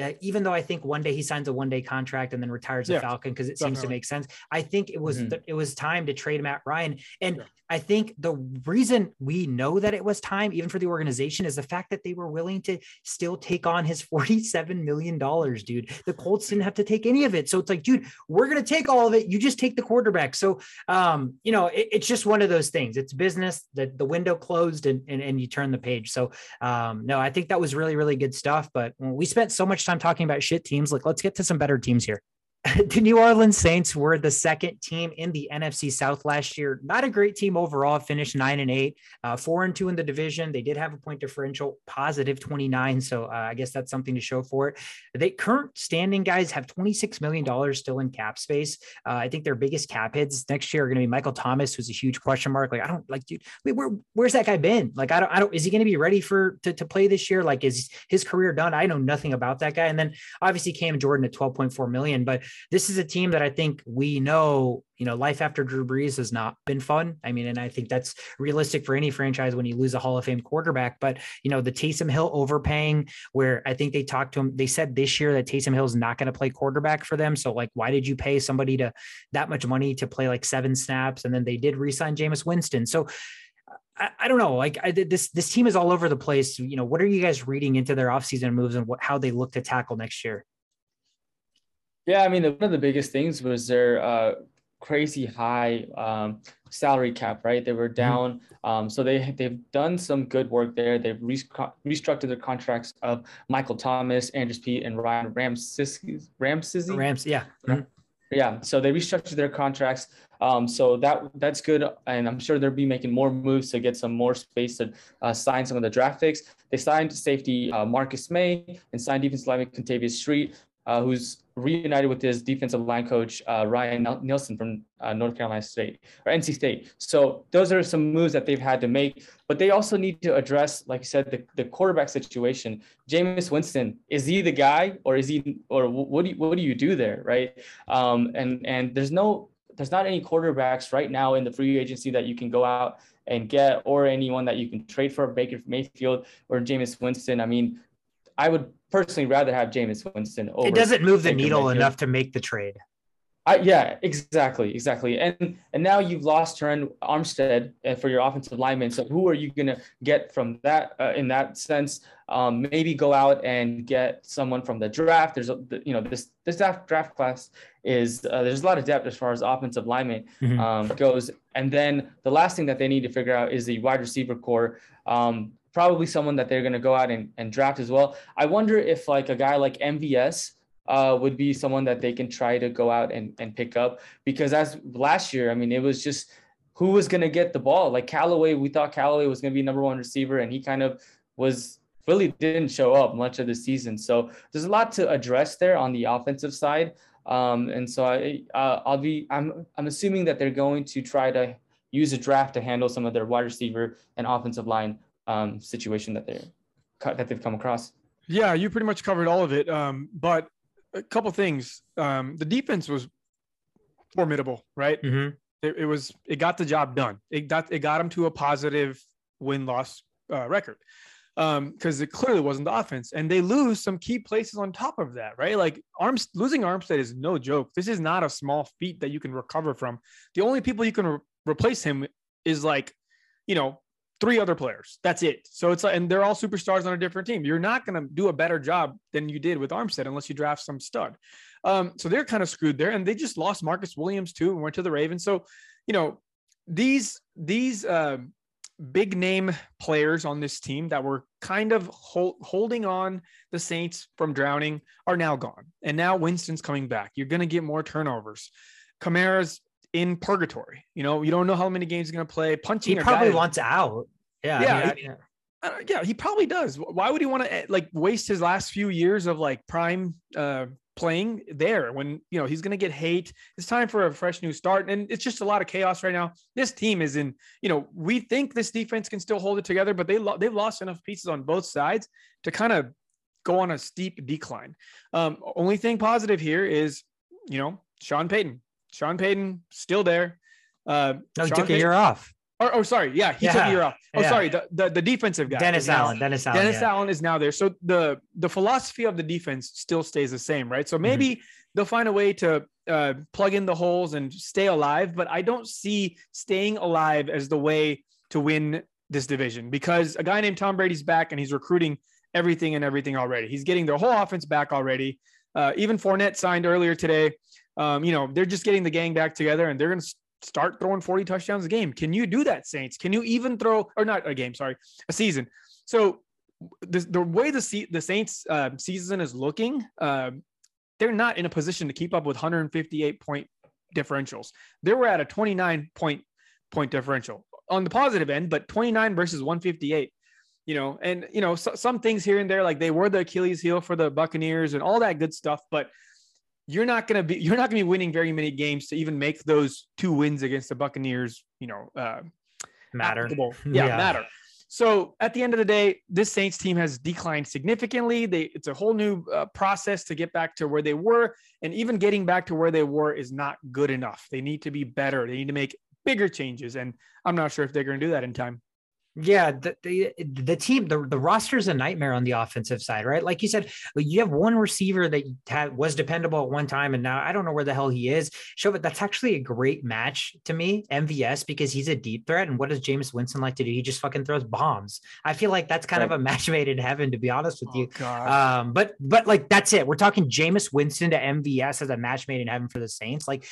uh, even though I think one day he signs a one day contract and then retires a Falcon because it seems to make sense. I think it was Mhm. th- it was time to trade Matt Ryan, and Yeah. I think the reason we know that it was time, even for the organization, is the fact that they were willing to still take on his forty seven million dollars, dude. The Colts didn't have to take any of it, so it's like, dude, we're gonna take all of it. You just take the quarterback. So, um, you know, it- it's just one of those things. It's business. that the window closed, and, and and you turn the page. So, um, no, I think that was really, really good stuff. But we spent so much time talking about shit teams. Like, let's get to some better teams here. the New Orleans Saints were the second team in the NFC South last year. Not a great team overall, finished nine and eight, uh, four and two in the division. They did have a point differential positive 29. So uh, I guess that's something to show for it. They current standing guys have $26 million still in cap space. Uh, I think their biggest cap hits next year are going to be Michael Thomas, who's a huge question mark. Like, I don't like, dude, where, where's that guy been? Like, I don't, I don't, is he going to be ready for, to, to play this year? Like, is his career done? I know nothing about that guy. And then obviously Cam Jordan at 12.4 million, but this is a team that I think we know, you know, life after Drew Brees has not been fun. I mean, and I think that's realistic for any franchise when you lose a Hall of Fame quarterback. But, you know, the Taysom Hill overpaying, where I think they talked to him, they said this year that Taysom Hill is not going to play quarterback for them. So, like, why did you pay somebody to that much money to play like seven snaps? And then they did re sign Jameis Winston. So, I, I don't know. Like I, this, this team is all over the place. You know, what are you guys reading into their offseason moves and what, how they look to tackle next year? Yeah, I mean, the, one of the biggest things was their uh, crazy high um, salary cap, right? They were down, um, so they they've done some good work there. They've re- restructured their contracts of Michael Thomas, Andrus Peat, and Ryan Ramses Ramsey. Rams, yeah. Mhm. Yeah, so they restructured their contracts. Um, so that that's good, and I'm sure they'll be making more moves to get some more space to uh, sign some of the draft picks. They signed safety uh, Marcus Maye and signed defensive lineman Kentavius Street, uh, who's reunited with his defensive line coach uh, Ryan Nielsen from uh, North Carolina State or NC State. So those are some moves that they've had to make, but they also need to address, like you said, the, the quarterback situation. Jameis Winston is he the guy, or is he, or what do you, what do you do there, right? Um, and and there's no there's not any quarterbacks right now in the free agency that you can go out and get, or anyone that you can trade for Baker Mayfield or Jameis Winston. I mean, I would personally rather have Jameis Winston over. It doesn't move the needle enough to make the trade. I, yeah, exactly, exactly. And and now you've lost Terron Armstead uh, for your offensive lineman. So who are you gonna get from that uh, in that sense? Um, maybe go out and get someone from the draft. There's a you know this this draft draft class is uh, there's a lot of depth as far as offensive lineman Mhm. um, goes. And then the last thing that they need to figure out is the wide receiver core. Um, probably someone that they're going to go out and, and draft as well. I wonder if like a guy like MVS uh, would be someone that they can try to go out and, and pick up because as last year, I mean, it was just who was going to get the ball. Like Callaway, we thought Callaway was going to be number one receiver, and he kind of was really didn't show up much of the season. So there's a lot to address there on the offensive side. Um, and so I, uh, I'll be, I'm, I'm assuming that they're going to try to use a draft to handle some of their wide receiver and offensive line um, situation that they're that they've come across. Yeah, you pretty much covered all of it. Um, but a couple things. Um, the defense was formidable, right? Mhm. It, it was it got the job done. It got it got them to a positive win loss uh, record because it clearly wasn't the offense, and they lose some key places on top of that, right? Like arms losing Armstead is no joke. This is not a small feat that you can recover from. The only people you can re- replace him is like, you know, three other players. That's it. So it's like, and they're all superstars on a different team. You're not going to do a better job than you did with Armstead unless you draft some stud. Um, so they're kind of screwed there, and they just lost Marcus Williams too and went to the Ravens. So, you know, these these uh, big name players on this team that were kind of hold, holding on the Saints from drowning are now gone, and now Winston's coming back. You're going to get more turnovers. Kamara's in purgatory. You know, you don't know how many games he's going to play. Punching He probably guy- wants out. Yeah. Yeah, I mean, I- uh, yeah, he probably does. Why would he want to like waste his last few years of like prime uh playing there when you know he's going to get hate? It's time for a fresh new start, and it's just a lot of chaos right now. This team is in. You know, we think this defense can still hold it together, but they lo- they've lost enough pieces on both sides to kind of go on a steep decline. Um, only thing positive here is you know Sean Payton. Sean Payton still there. Uh, no, he Sean took a Payton- year off. or, oh, sorry. Yeah, he took Yeah, a year off. Oh, yeah. sorry. The, the the defensive guy. Dennis is now- Allen. Dennis Allen. Dennis yeah. Allen is now there. So the the philosophy of the defense still stays the same, right? So maybe they'll find a way to uh, plug in the holes and stay alive. But I don't see staying alive as the way to win this division because a guy named Tom Brady's back and he's recruiting everything and everything already. He's getting their whole offense back already. Uh, even Fournette signed earlier today. Um, you know, they're just getting the gang back together and they're going to start throwing 40 touchdowns a game. Can you do that, Saints? Can you even throw, or not a game, sorry, a season? So the, the way the the Saints uh, season is looking, uh, they're not in a position to keep up with 158 point differentials. They were at a 29 point point differential on the positive end, but 29 versus 158. You know, and you know so, some things here and there, like they were the Achilles heel for the Buccaneers and all that good stuff, but you're not going to be you're not going to be winning very many games to even make those two wins against the Buccaneers. You know, uh, Matter. Yeah, Yeah. matter. So at the end of the day, this Saints team has declined significantly. They it's a whole new uh, process to get back to where they were, and even getting back to where they were is not good enough. They need to be better. They need to make bigger changes, and I'm not sure if they're going to do that in time. Yeah, the, the the team the the roster is a nightmare on the offensive side, right? Like you said, you have one receiver that had, was dependable at one time, and now I don't know where the hell he is. Show but that's actually a great match to me, MVS, because he's a deep threat. And what does Jameis Winston like to do? He just fucking throws bombs. I feel like that's kind of a match made in heaven, to be honest with you. God. Um, but but like that's it. We're talking Jameis Winston to MVS as a match made in heaven for the Saints. Like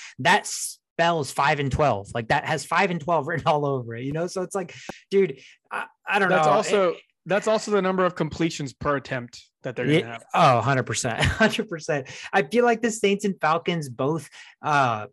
that spells five and twelve. Like that has five and twelve written all over it. You know, so it's like, dude, I, I don't that's know. also It- that's also the number of completions per attempt that they're going to yeah, have. oh, 100%. 100%. I feel like the Saints and Falcons both uh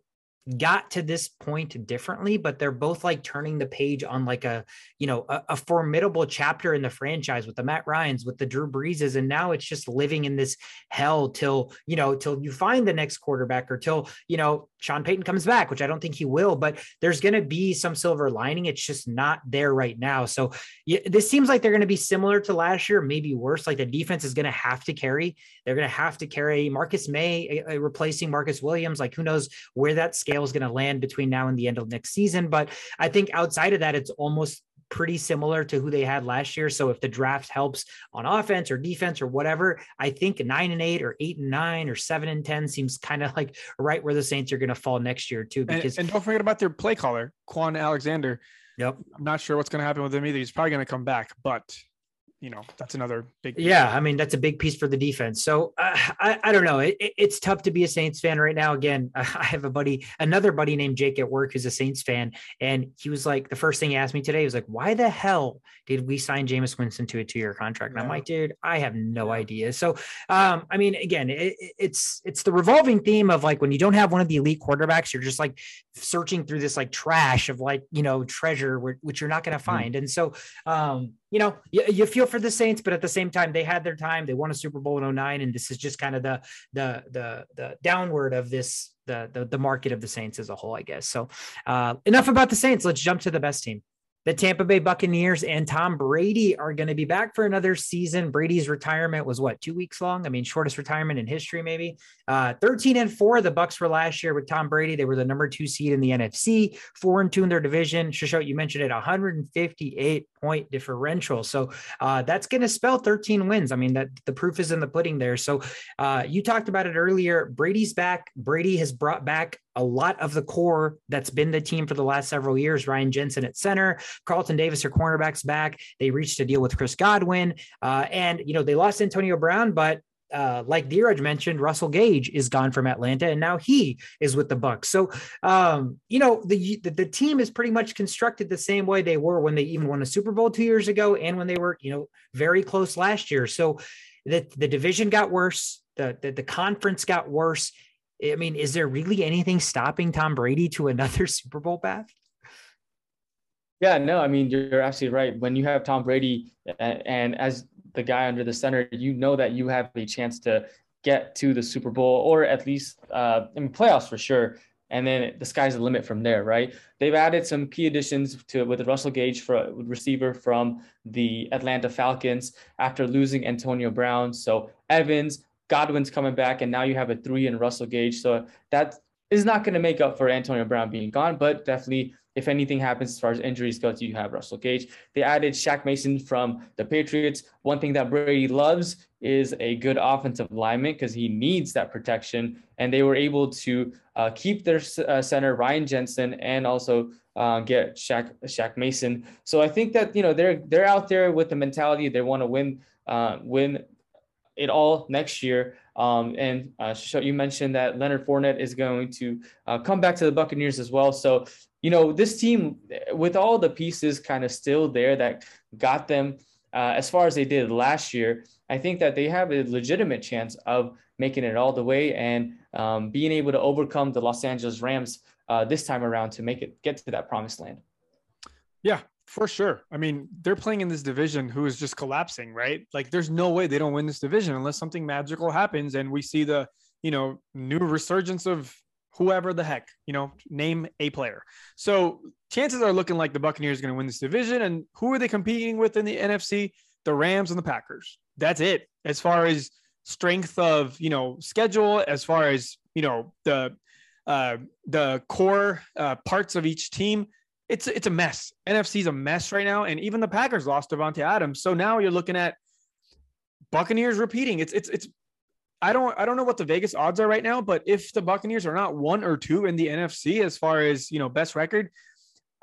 got to this point differently, but they're both like turning the page on like a, you know, a, a formidable chapter in the franchise with the Matt Ryans, with the Drew Breeses. And now it's just living in this hell till, you know, till you find the next quarterback or till, you know, Sean Payton comes back, which I don't think he will, but there's going to be some silver lining. It's just not there right now. So yeah, this seems like they're going to be similar to last year, maybe worse. Like the defense is going to have to carry. They're going to have to carry Marcus Maye uh, uh, replacing Marcus Williams. Like who knows where that scale is going to land between now and the end of next season. But I think outside of that, it's almost pretty similar to who they had last year. So if the draft helps on offense or defense or whatever, I think nine and eight or eight and nine or seven and 10 seems kind of like right where the Saints are going to fall next year too. And, Because and don't forget about their play caller, Kwon Alexander. Yep. I'm not sure what's going to happen with him either. He's probably going to come back, but you know that's another big. Yeah, I mean that's a big piece for the defense. So uh, I, I don't know. It, it- it's tough to be a Saints fan right now. Again, I have a buddy, another buddy named Jake at work who's a Saints fan, and he was like, the first thing he asked me today was like, "Why the hell did we sign Jameis Winston to a two-year contract?" And I'm like, "Dude, I have no idea." So, um, I mean, again, it, it- it's it's the revolving theme of like when you don't have one of the elite quarterbacks, you're just like searching through this like trash of like you know treasure, which you're not going to find. And so, um, you know, you, you feel for the Saints, but at the same time, they had their time. They won a Super Bowl in 09, and this is just kind of the the the the downward of this the the, the market of the Saints as a whole, I guess. So, uh, enough about the Saints. Let's jump to the best team. The Tampa Bay Buccaneers and Tom Brady are going to be back for another season. Brady's retirement was what two weeks long. I mean, shortest retirement in history, maybe. Uh, Thirteen and four. The Bucks were last year with Tom Brady. They were the number two seed in the NFC. Four and two in their division. Shishot, you mentioned it. 158 point differential. So uh, that's going to spell 13 wins. I mean, that the proof is in the pudding there. So uh, you talked about it earlier. Brady's back. Brady has brought back a lot of the core that's been the team for the last several years. Ryan Jensen at center, Carlton Davis, their cornerbacks back. They reached a deal with Chris Godwin. Uh, and, you know, they lost Antonio Brown, but uh, like Dheeraj mentioned, Russell Gage is gone from Atlanta, and now he is with the Bucks. So, um, you know, the, the, the team is pretty much constructed the same way they were when they even won a Super Bowl two years ago, and when they were, you know, very close last year. So, the the division got worse, the the, the conference got worse. I mean, is there really anything stopping Tom Brady to another Super Bowl path? Yeah, no, I mean, you're absolutely right. When you have Tom Brady and as the guy under the center, you know that you have a chance to get to the Super Bowl or at least uh, in playoffs for sure. And then the sky's the limit from there, right? They've added some key additions to with Russell Gage for receiver from the Atlanta Falcons after losing Antonio Brown. So Evans, Godwin's coming back, and now you have a three in Russell Gage. So that is not going to make up for Antonio Brown being gone, but definitely if anything happens as far as injuries goes, you have Russell Gage. They added Shaq Mason from the Patriots. One thing that Brady loves is a good offensive lineman because he needs that protection. And they were able to uh, keep their uh, center Ryan Jensen and also uh, get Shaq Shaq Mason. So I think that you know they're they're out there with the mentality they want to win uh, win it all next year. Um, and uh, you mentioned that Leonard Fournette is going to uh, come back to the Buccaneers as well. So you know, this team, with all the pieces kind of still there that got them uh, as far as they did last year, I think that they have a legitimate chance of making it all the way and um, being able to overcome the Los Angeles Rams uh, this time around to make it get to that promised land. Yeah, for sure. I mean, they're playing in this division who is just collapsing, right? Like, there's no way they don't win this division unless something magical happens and we see the, you know, new resurgence of whoever the heck, you know, name a player. So chances are looking like the Buccaneers are going to win this division. And who are they competing with in the NFC? The Rams and the Packers. That's it. As far as strength of, you know, schedule, as far as, you know, the uh, the core uh, parts of each team, it's it's a mess. NFC's a mess right now, and even the Packers lost Davante Adams. So now you're looking at Buccaneers repeating. It's it's it's I don't I don't know what the Vegas odds are right now, but if the Buccaneers are not one or two in the NFC as far as you know best record,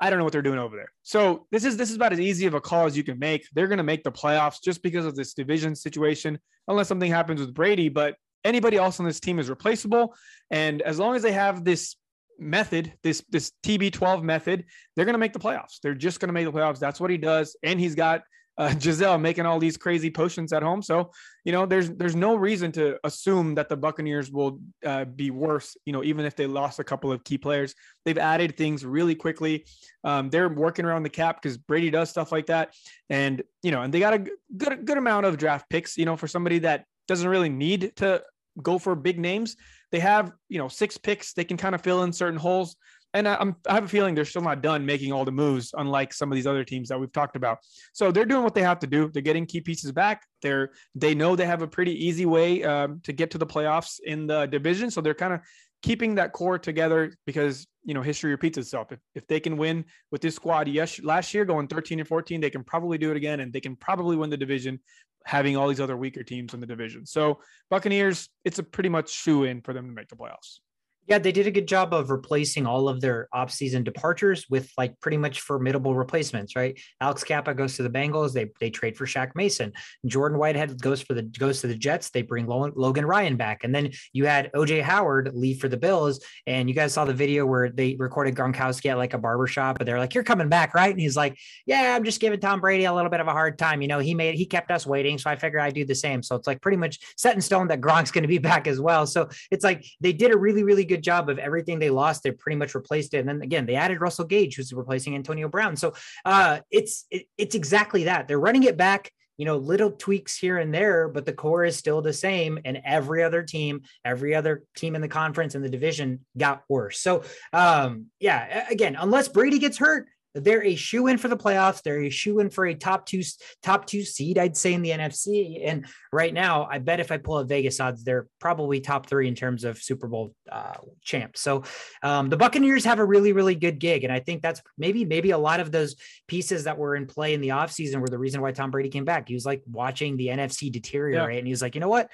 I don't know what they're doing over there. So this is this is about as easy of a call as you can make. They're going to make the playoffs just because of this division situation, unless something happens with Brady. But anybody else on this team is replaceable, and as long as they have this method, this this TB12 method, they're going to make the playoffs. They're just going to make the playoffs. That's what he does, and he's got uh, Gisele making all these crazy potions at home. So, you know, there's there's no reason to assume that the Buccaneers will uh, be worse. You know, even if they lost a couple of key players, they've added things really quickly. Um, they're working around the cap because Brady does stuff like that, and you know, and they got a good good amount of draft picks. You know, for somebody that doesn't really need to go for big names, they have you know six picks. They can kind of fill in certain holes and I, am I have a feeling they're still not done making all the moves, unlike some of these other teams that we've talked about. So they're doing what they have to do. They're getting key pieces back. They're they know they have a pretty easy way um, to get to the playoffs in the division. So they're kind of keeping that core together because you know history repeats itself. If, if they can win with this squad yes last year going 13 and 14, they can probably do it again, and they can probably win the division having all these other weaker teams in the division. So Buccaneers, it's a pretty much shoe in for them to make the playoffs. Yeah, they did a good job of replacing all of their off-season departures with like pretty much formidable replacements, right? Alex Cappa goes to the Bengals. They they trade for Shaq Mason. Jordan Whitehead goes for the goes to the Jets. They bring Logan Ryan back, and then you had OJ Howard leave for the Bills. And you guys saw the video where they recorded Gronkowski at like a barbershop, but they're like, "You're coming back, right?" And he's like, "Yeah, I'm just giving Tom Brady a little bit of a hard time. You know, he made he kept us waiting, so I figured I'd do the same." So it's like pretty much set in stone that Gronk's going to be back as well. So it's like they did a really really good job of everything they lost. They pretty much replaced it. And then again, they added Russell Gage, who's replacing Antonio Brown. So uh, it's it, it's exactly that. They're running it back. You know, little tweaks here and there, but the core is still the same. And every other team, every other team in the conference and the division got worse. So, um, yeah, again, unless Brady gets hurt, they're a shoe in for the playoffs. They're a shoe in for a top two top two seed, I'd say, in the NFC. And right now, I bet if I pull up Vegas odds, they're probably top three in terms of Super Bowl uh, champs. So um, the Buccaneers have a really, really good gig. And I think that's maybe, maybe a lot of those pieces that were in play in the offseason were the reason why Tom Brady came back. He was like watching the NFC deteriorate. Yeah. And he was like, you know what?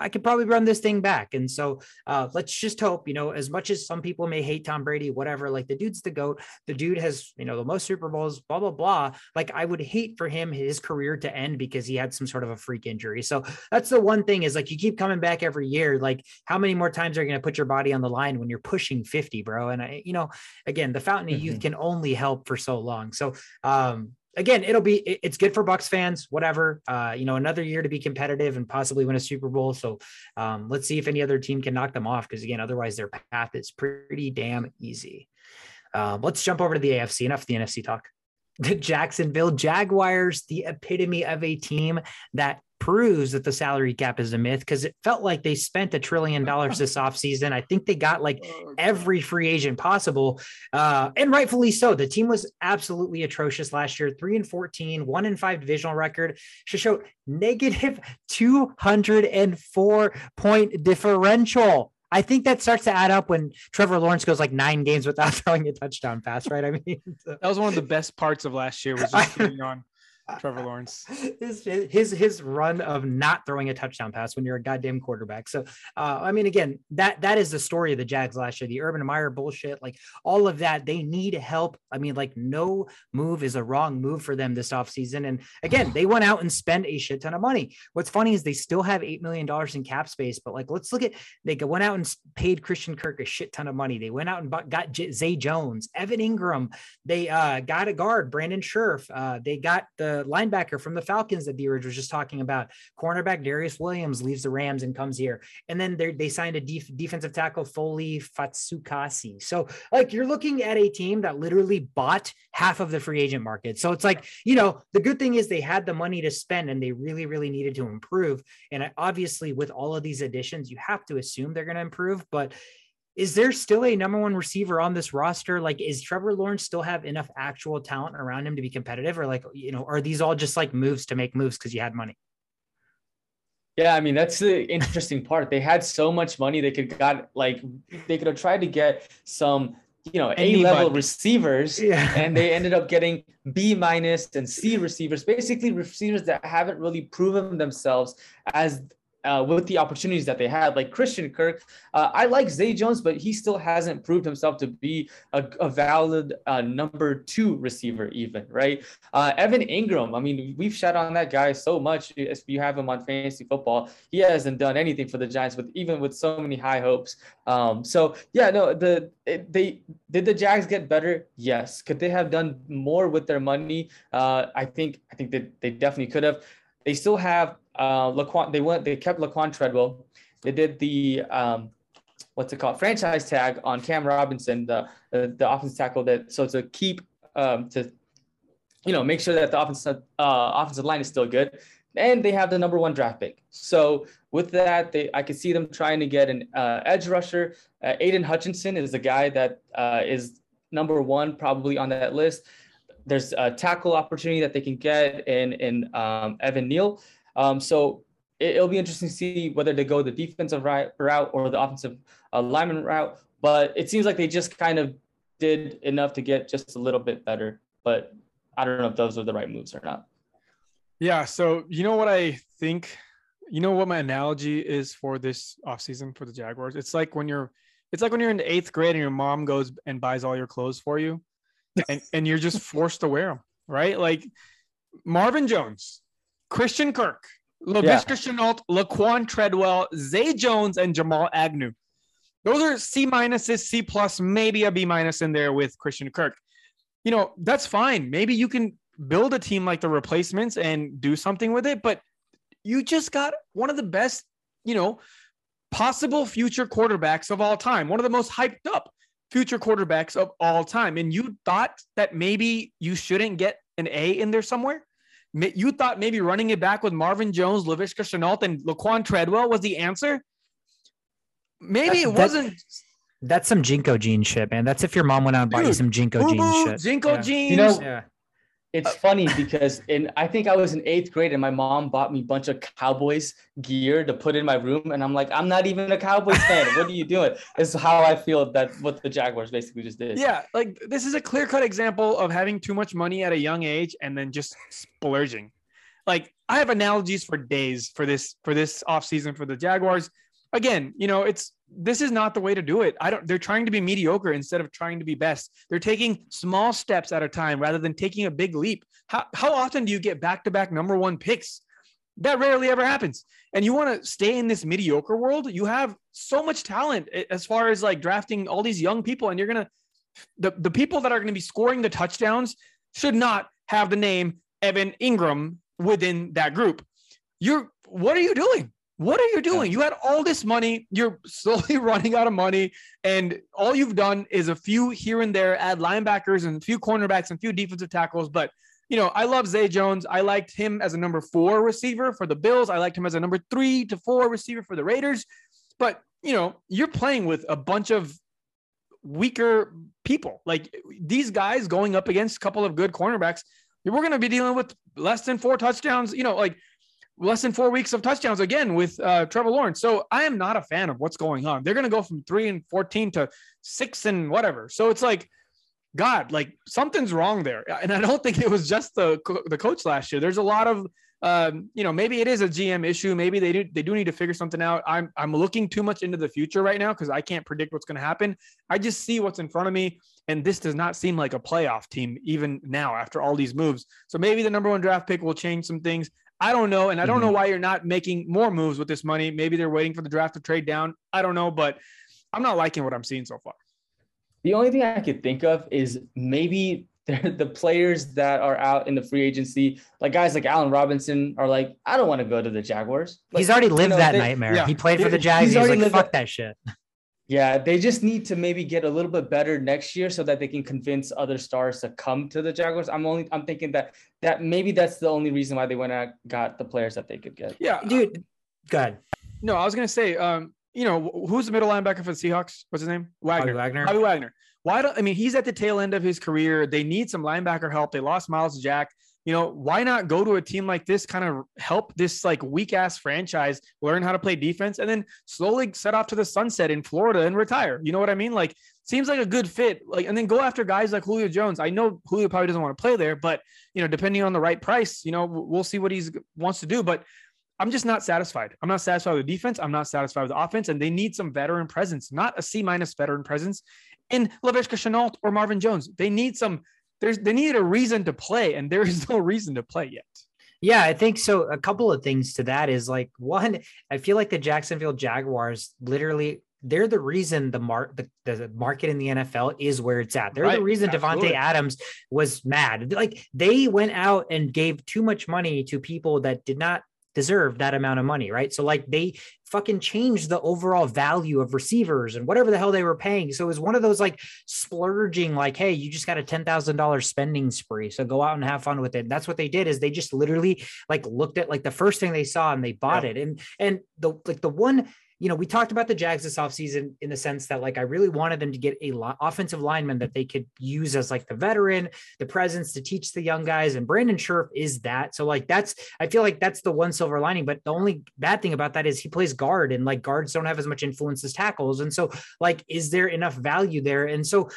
I could probably run this thing back. And so uh, let's just hope, you know, as much as some people may hate Tom Brady, whatever, like the dude's the GOAT. The dude has, you know, the most Super Bowls, blah, blah, blah. Like I would hate for him, his career to end because he had some sort of a freak injury. So that's the one thing is like you keep coming back every year. Like how many more times are you going to put your body on the line when you're pushing 50, bro? And I, you know, again, the fountain of mm-hmm. youth can only help for so long. So, um, again, it'll be it's good for Bucks fans. Whatever, uh, you know, another year to be competitive and possibly win a Super Bowl. So um, let's see if any other team can knock them off. Because again, otherwise their path is pretty damn easy. Um, let's jump over to the AFC. Enough of the NFC talk. The Jacksonville Jaguars, the epitome of a team that proves that the salary cap is a myth because it felt like they spent a trillion dollars this offseason. I think they got like oh, every free agent possible. Uh, and rightfully so. The team was absolutely atrocious last year. Three and 14, one and five divisional record. Should show negative 204 point differential. I think that starts to add up when Trevor Lawrence goes like nine games without throwing a touchdown pass, right? I mean, that was one of the best parts of last year was just putting on Trevor Lawrence. his his his run of not throwing a touchdown pass when you're a goddamn quarterback. So uh, I mean, again, that that is the story of the Jags last year. The Urban Meyer bullshit, like all of that, they need help. I mean, like no move is a wrong move for them this offseason. And again, they went out and spent a shit ton of money. What's funny is they still have eight million dollars in cap space, but like let's look at they went out and paid Christian Kirk a shit ton of money. They went out and bought, got J- Zay Jones, Evan Engram. They uh, got a guard, Brandon Scherff. Uh, they got the linebacker from the Falcons that Dheeraj was just talking about. Cornerback Darious Williams leaves the Rams and comes here. And then they signed a def- defensive tackle, Foley Fatukasi. So, like, you're looking at a team that literally bought half of the free agent market. So it's like, you know, the good thing is they had the money to spend and they really, really needed to improve. And uh, obviously, with all of these additions, you have to assume they're going to improve. But is there still a number one receiver on this roster? Like, is Trevor Lawrence still have enough actual talent around him to be competitive, or like, you know, are these all just like moves to make moves because you had money? Yeah, I mean that's the interesting part. They had so much money they could got like they could have tried to get some you know A level receivers, yeah. and they ended up getting B minus and C receivers, basically receivers that haven't really proven themselves as uh, with the opportunities that they had, like Christian Kirk. Uh, I like Zay Jones, but he still hasn't proved himself to be a, a valid uh, number two receiver, even right. Uh, Evan Engram, I mean, we've shot on that guy so much. If you have him on fantasy football, he hasn't done anything for the Giants, with even with so many high hopes. Um, so yeah, no, the they did the Jags get better? Yes. Could they have done more with their money? Uh, I think I think that they definitely could have. They still have uh, Laquan, they went, they kept Laquan Treadwell. They did the um, what's it called franchise tag on Cam Robinson, the the, the offensive tackle. That so to keep um, to you know make sure that the offensive uh, offensive line is still good. And they have the number one draft pick. So with that, they I could see them trying to get an uh, edge rusher. Uh, Aidan Hutchinson is the guy that uh, is number one probably on that list. There's a tackle opportunity that they can get in in um, Evan Neal. Um, so it, will be interesting to see whether they go the defensive route or the offensive uh, lineman route. But it seems like they just kind of did enough to get just a little bit better. But I don't know if those are the right moves or not. Yeah. So you know what I think. You know what my analogy is for this offseason for the Jaguars? It's like when you're it's like when you're in the eighth grade and your mom goes and buys all your clothes for you and, and you're just forced to wear them, right? Like Marvin Jones, Christian Kirk, Laviska yeah. Shenault, Laquan Treadwell, Zay Jones, and Jamal Agnew. Those are C minuses, C plus, maybe a B minus in there with Christian Kirk. You know, that's fine. Maybe you can build a team like the replacements and do something with it, but you just got one of the best, you know, possible future quarterbacks of all time, one of the most hyped up future quarterbacks of all time. And you thought that maybe you shouldn't get an A in there somewhere? You thought maybe running it back with Marvin Jones, Laviska Shenault, and Laquan Treadwell was the answer? Maybe that, it wasn't. That's some JNCO jean shit, man. That's if your mom went out and bought you some JNCO Boo jean shit. JNCO Yeah. jeans. You know, Yeah. It's uh, funny because in I think I was in eighth grade and my mom bought me a bunch of Cowboys gear to put in my room, and I'm like, I'm not even a Cowboys fan. What are you doing? Is how I feel that what the Jaguars basically just did. Yeah, like this is a clear cut example of having too much money at a young age and then just splurging. Like I have analogies for days for this for this offseason for the Jaguars. Again, you know, it's this is not the way to do it. I don't they're trying to be mediocre instead of trying to be best. They're taking small steps at a time rather than taking a big leap. How how often do you get back-to-back number 1 picks? That rarely ever happens. And you want to stay in this mediocre world, you have so much talent as far as like drafting all these young people and you're going to the, the people that are going to be scoring the touchdowns should not have the name Evan Engram within that group. You're what are you doing? What are you doing? You had all this money, you're slowly running out of money, and all you've done is a few here and there, add linebackers and a few cornerbacks and a few defensive tackles. But you know, I love Zay Jones. I liked him as a number four receiver for the Bills. I liked him as a number three to four receiver for the Raiders. But you know, you're playing with a bunch of weaker people. Like these guys going up against a couple of good cornerbacks, we're going to be dealing with less than four touchdowns, you know, like less than four weeks of touchdowns again with uh, Trevor Lawrence. So I am not a fan of what's going on. They're going to go from three and 14 to six and whatever. So it's like, God, like something's wrong there. And I don't think it was just the, the coach last year. There's a lot of, um, you know, maybe it is a GM issue. Maybe they do they do need to figure something out. I'm I'm looking too much into the future right now because I can't predict what's going to happen. I just see what's in front of me, and this does not seem like a playoff team even now after all these moves. So maybe the number one draft pick will change some things. I don't know, and I don't know mm-hmm. why you're not making more moves with this money. Maybe they're waiting for the draft to trade down. I don't know, but I'm not liking what I'm seeing so far. The only thing I could think of is maybe the players that are out in the free agency, like guys like Allen Robinson, are like, I don't want to go to the Jaguars. Like, He's already you lived know, that they- nightmare. yeah. He played for the He's Jags. He's, already like, lived fuck that- that shit. Yeah, they just need to maybe get a little bit better next year so that they can convince other stars to come to the Jaguars. I'm only I'm thinking that that maybe that's the only reason why they went out got the players that they could get. Yeah, Dude, good. No, I was gonna say, um, you know, who's the middle linebacker for the Seahawks? What's his name? Wagner. Bobby Wagner. Bobby Wagner. Why don't I mean he's at the tail end of his career? They need some linebacker help. They lost Myles Jack. You know, why not go to a team like this, kind of help this like weak ass franchise learn how to play defense and then slowly set off to the sunset in Florida and retire? You know what I mean? Like, seems like a good fit. Like, and then go after guys like Julio Jones. I know Julio probably doesn't want to play there, but you know, depending on the right price, you know, we'll see what he wants to do. But I'm just not satisfied. I'm not satisfied with the defense. I'm not satisfied with the offense, and they need some veteran presence, not a C minus veteran presence in Laviska Shenault or Marvin Jones. They need some. There's they need a reason to play, and there is no reason to play yet. Yeah, I think so. A couple of things to that is like one, I feel like the Jacksonville Jaguars literally they're the reason the mark the, the market in the NFL is where it's at. They're the Right, reason absolutely. Davante Adams was mad. Like they went out and gave too much money to people that did not deserve that amount of money, right? So like they fucking changed the overall value of receivers and whatever the hell they were paying. So it was one of those like splurging, like, hey, you just got a ten thousand dollars spending spree, so go out and have fun with it. And that's what they did is they just literally like looked at like the first thing they saw and they bought it. And and the like the one you know, we talked about the Jags this offseason in the sense that like I really wanted them to get a lo- offensive lineman that they could use as like the veteran, the presence to teach the young guys. And Brandon Scherff is that. So like that's I feel like that's the one silver lining. But the only bad thing about that is he plays guard and like guards don't have as much influence as tackles. And so like is there enough value there? And so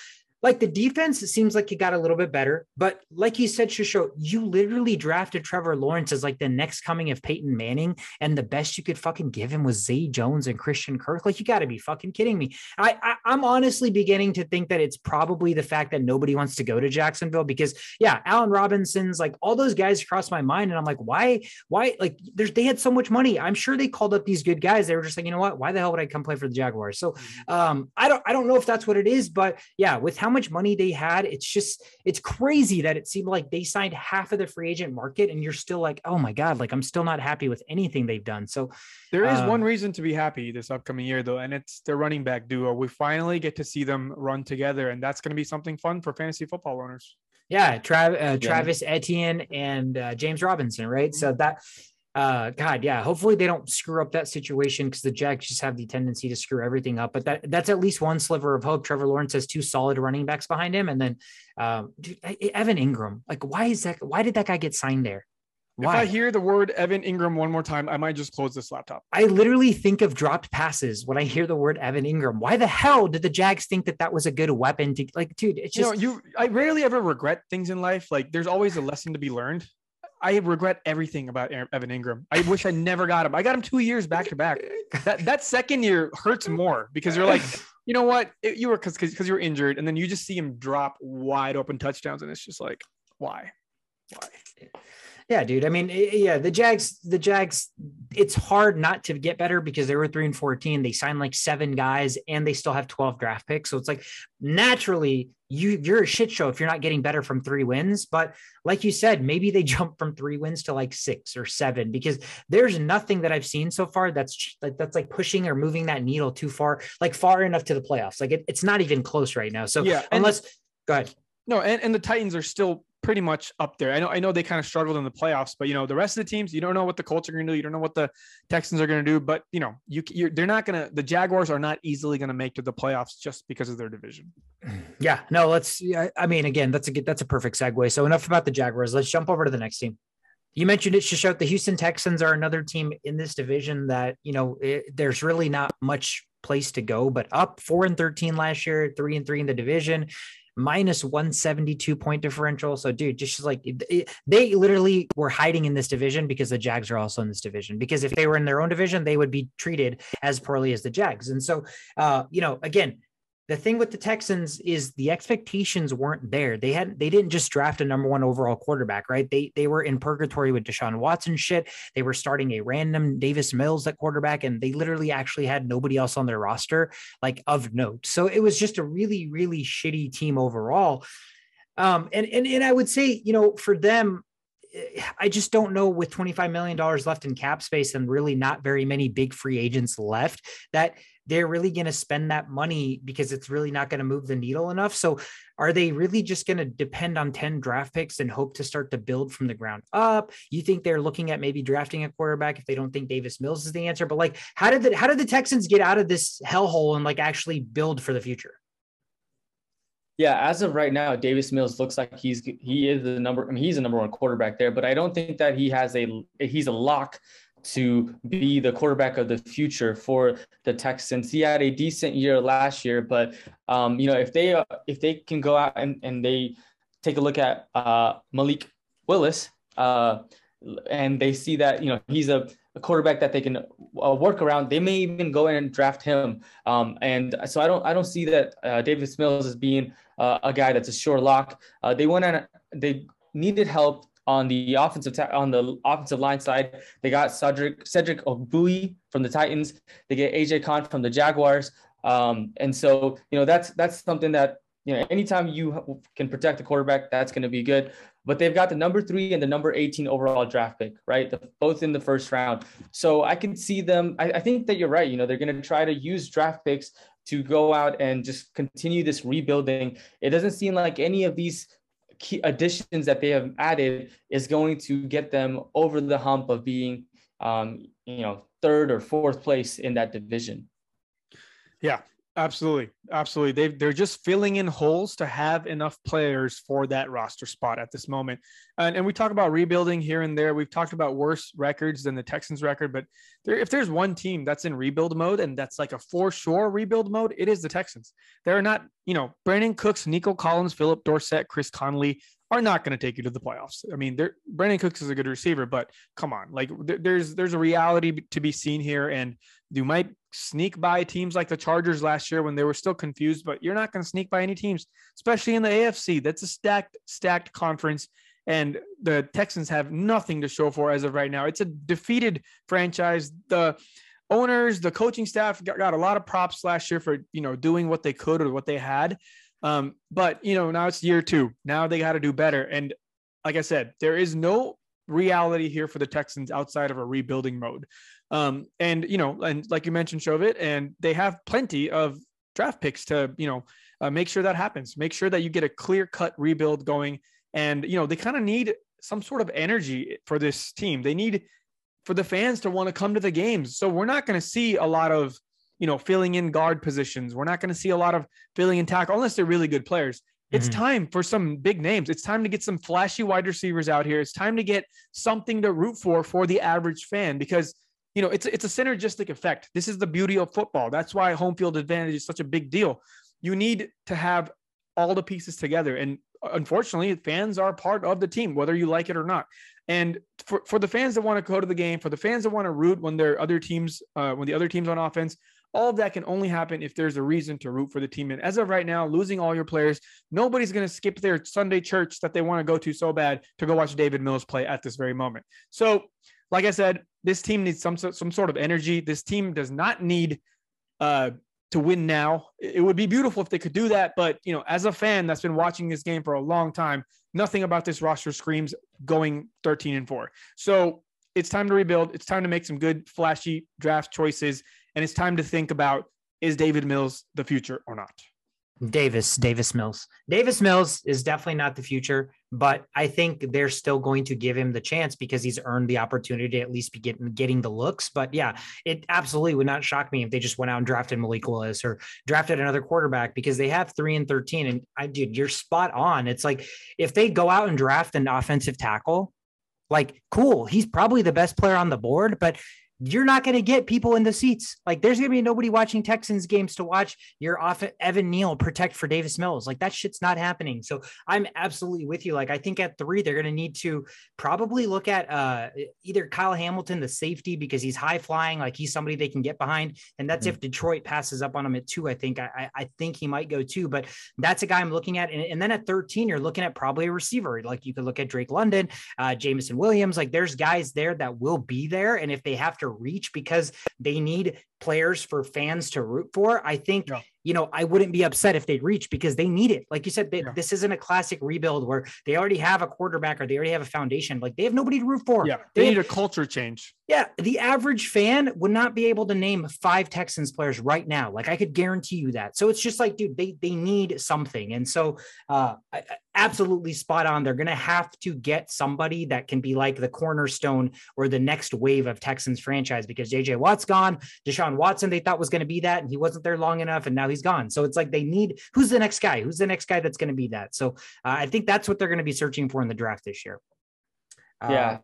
like the defense it seems like it got a little bit better, but like you said, Shisho, you literally drafted Trevor Lawrence as like the next coming of Peyton Manning, and the best you could fucking give him was Zay Jones and Christian Kirk. Like you got to be fucking kidding me. I, I I'm honestly beginning to think that it's probably the fact that nobody wants to go to Jacksonville because yeah, Allen Robinson's like all those guys cross my mind, and I'm like, why, why? Like there's they had so much money. I'm sure they called up these good guys. They were just like, you know what? Why the hell would I come play for the Jaguars? So um, I don't I don't know if that's what it is, but yeah, with how much money they had, it's just it's crazy that it seemed like they signed half of the free agent market, and you're still like, oh my god, like I'm still not happy with anything they've done. So There is Uh, one reason to be happy this upcoming year, though, and it's their running back duo. We finally get to see them run together, and that's going to be something fun for fantasy football owners. yeah, Trav, uh, Travis Etienne and uh, James Robinson, right? So that uh god yeah hopefully they don't screw up that situation because the jags just have the tendency to screw everything up but that that's at least one sliver of hope trevor lawrence has two solid running backs behind him and then um dude, evan Engram. like why is that why did that guy get signed there if I hear the word Evan Engram one more time, I might just close this laptop. I literally think of dropped passes when I hear the word Evan Engram. Why the hell did the Jags think that that was a good weapon to like, dude? It's just you know, you. I rarely ever regret things in life. Like, there's always a lesson to be learned. I regret everything about Evan Engram. I wish I never got him. I got him two years back to back. That that second year hurts more because you're like, you know what? It, you were because because you were injured, and then you just see him drop wide open touchdowns, and it's just like, why, why? Yeah, dude. I mean, eh, eh, yeah, the Jags, the Jags, it's hard not to get better because they were three and 14. They signed like seven guys and they still have 12 draft picks. So it's like naturally you you're a shit show if you're not getting better from three wins. But like you said, maybe they jump from three wins to like six or seven because there's nothing that I've seen so far that's like that's like pushing or moving that needle too far, like far enough to the playoffs. Like it, it's not even close right now. So yeah, unless go ahead. No, and, and the Titans are still pretty much up there. I know I know they kind of struggled in the playoffs, but you know the rest of the teams, you don't know what the Colts are going to do. You don't know what the Texans are going to do. But you know you you're, they're not going to. The Jaguars are not easily going to make to the playoffs just because of their division. Yeah, no. Let's. I mean, again, that's a good. That's a perfect segue. So enough about the Jaguars. Let's jump over to the next team. You mentioned it, Shishot. The Houston Texans are another team in this division that you know it, there's really not much place to go, but up four and thirteen last year, three and three in the division minus 172 point differential. So, dude, just like it, they literally were hiding in this division because the Jags are also in this division. Because if they were in their own division, they would be treated as poorly as the Jags. And so, uh, you know, again, the thing with the Texans is the expectations weren't there. They had they didn't just draft a number one overall quarterback, right? They they were in purgatory with Deshaun Watson shit. They were starting a random Davis Mills at quarterback, and they literally actually had nobody else on their roster like of note. So it was just a really really shitty team overall. Um, and and and I would say you know for them, I just don't know with $25 million left in cap space and really not very many big free agents left that they're really going to spend that money because it's really not going to move the needle enough. So are they really just going to depend on 10 draft picks and hope to start to build from the ground up? You think they're looking at maybe drafting a quarterback if they don't think Davis Mills is the answer? But like, how did the, how did the Texans get out of this hellhole and like actually build for the future? Yeah, as of right now, Davis Mills looks like he's he is the number. I mean, he's the number one quarterback there, but I don't think that he has a he's a lock to be the quarterback of the future for the Texans. He had a decent year last year, but um, you know if they uh, if they can go out and, and they take a look at uh, Malik Willis uh, and they see that you know he's a, a quarterback that they can uh, work around, they may even go in and draft him. Um, and so I don't I don't see that uh, Davis Mills as being uh, a guy that's a sure lock. they went on they needed help on the offensive ta- on the offensive line side, they got Cedric Cedric Ogbuehi from the Titans. They get AJ Cann from the Jaguars. Um, and so you know that's that's something that you know anytime you can protect the quarterback, that's going to be good. But they've got the number three and the number 18 overall draft pick, right? The, both in the first round. So I can see them. I, I think that you're right. You know, they're going to try to use draft picks to go out and just continue this rebuilding. It doesn't seem like any of these key additions that they have added is going to get them over the hump of being, um, you know, third or fourth place in that division. Yeah, Absolutely. Absolutely. They they're just filling in holes to have enough players for that roster spot at this moment. And, and we talk about rebuilding here and there. We've talked about worse records than the Texans record, but there, if there's one team that's in rebuild mode and that's like a for sure rebuild mode, it is the Texans. They're not, you know, Brandin Cooks, Nico Collins, Philip Dorsett, Chris Conley are not going to take you to the playoffs. I mean, Brandin Cooks is a good receiver, but come on, like there's there's a reality to be seen here, and you might sneak by teams like the Chargers last year when they were still confused, but you're not going to sneak by any teams, especially in the AFC. That's a stacked stacked conference, and the Texans have nothing to show for as of right now. It's a defeated franchise. The owners, the coaching staff got, got a lot of props last year for you know doing what they could or what they had um, but you know, now it's year two. Now they got to do better. And like I said, there is no reality here for the Texans outside of a rebuilding mode. Um, and you know, and like you mentioned, Shovit, and they have plenty of draft picks to you know uh, make sure that happens. Make sure that you get a clear cut rebuild going. And you know, they kind of need some sort of energy for this team. They need for the fans to want to come to the games. So we're not going to see a lot of, you know, filling in guard positions. We're not going to see a lot of filling in tackle unless they're really good players. It's Mhm. time for some big names. It's time to get some flashy wide receivers out here. It's time to get something to root for for the average fan because you know it's it's a synergistic effect. This is the beauty of football. That's why home field advantage is such a big deal. You need to have all the pieces together, and unfortunately, fans are part of the team, whether you like it or not. And for, for the fans that want to go to the game, for the fans that want to root when their other teams, uh, when the other teams on offense, all of that can only happen if there's a reason to root for the team. And as of right now, losing all your players, nobody's going to skip their Sunday church that they want to go to so bad to go watch David Mills play at this very moment. So, like I said, this team needs some some sort of energy. This team does not need uh, to win now. It would be beautiful if they could do that, but you know, as a fan that's been watching this game for a long time, nothing about this roster screams going 13 and 4. So, it's time to rebuild. It's time to make some good flashy draft choices and it's time to think about is David Mills the future or not? Davis, Davis Mills. Davis Mills is definitely not the future, but I think they're still going to give him the chance because he's earned the opportunity to at least be getting getting the looks. But yeah, it absolutely would not shock me if they just went out and drafted Malik Willis or drafted another quarterback because they have three and thirteen. And I did, you're spot on. It's like if they go out and draft an offensive tackle, like cool, he's probably the best player on the board, but you're not going to get people in the seats. Like there's going to be nobody watching Texans games to watch your off Evan Neal protect for Davis Mills. Like that shit's not happening. So I'm absolutely with you. Like I think at three, they're going to need to probably look at uh, either Kyle Hamilton, the safety, because he's high flying, like he's somebody they can get behind. And that's if Detroit passes up on him at two. I think I, I think he might go two, but that's a guy I'm looking at. And, and then at 13, you're looking at probably a receiver. Like you could look at Drake London, uh, Jameson Williams. Like there's guys there that will be there. And if they have to reach because they need players for fans to root for, I think Yeah. you know, I wouldn't be upset if they reach because they need it. Like you said, they, Yeah. this isn't a classic rebuild where they already have a quarterback or they already have a foundation. Like they have nobody to root for. Yeah, They they have- need a culture change. yeah, the average fan would not be able to name five Texans players right now. Like I could guarantee you that. So it's just like, dude, they they need something, and so uh, I- absolutely spot on. They're gonna have to get somebody that can be like the cornerstone or the next wave of Texans franchise because JJ Watt's gone, Deshaun Watson they thought was gonna be that, and he wasn't there long enough, and now he's gone. So it's like they need who's the next guy? Who's the next guy that's gonna be that? So uh, I think that's what they're gonna be searching for in the draft this year. Uh, Yeah.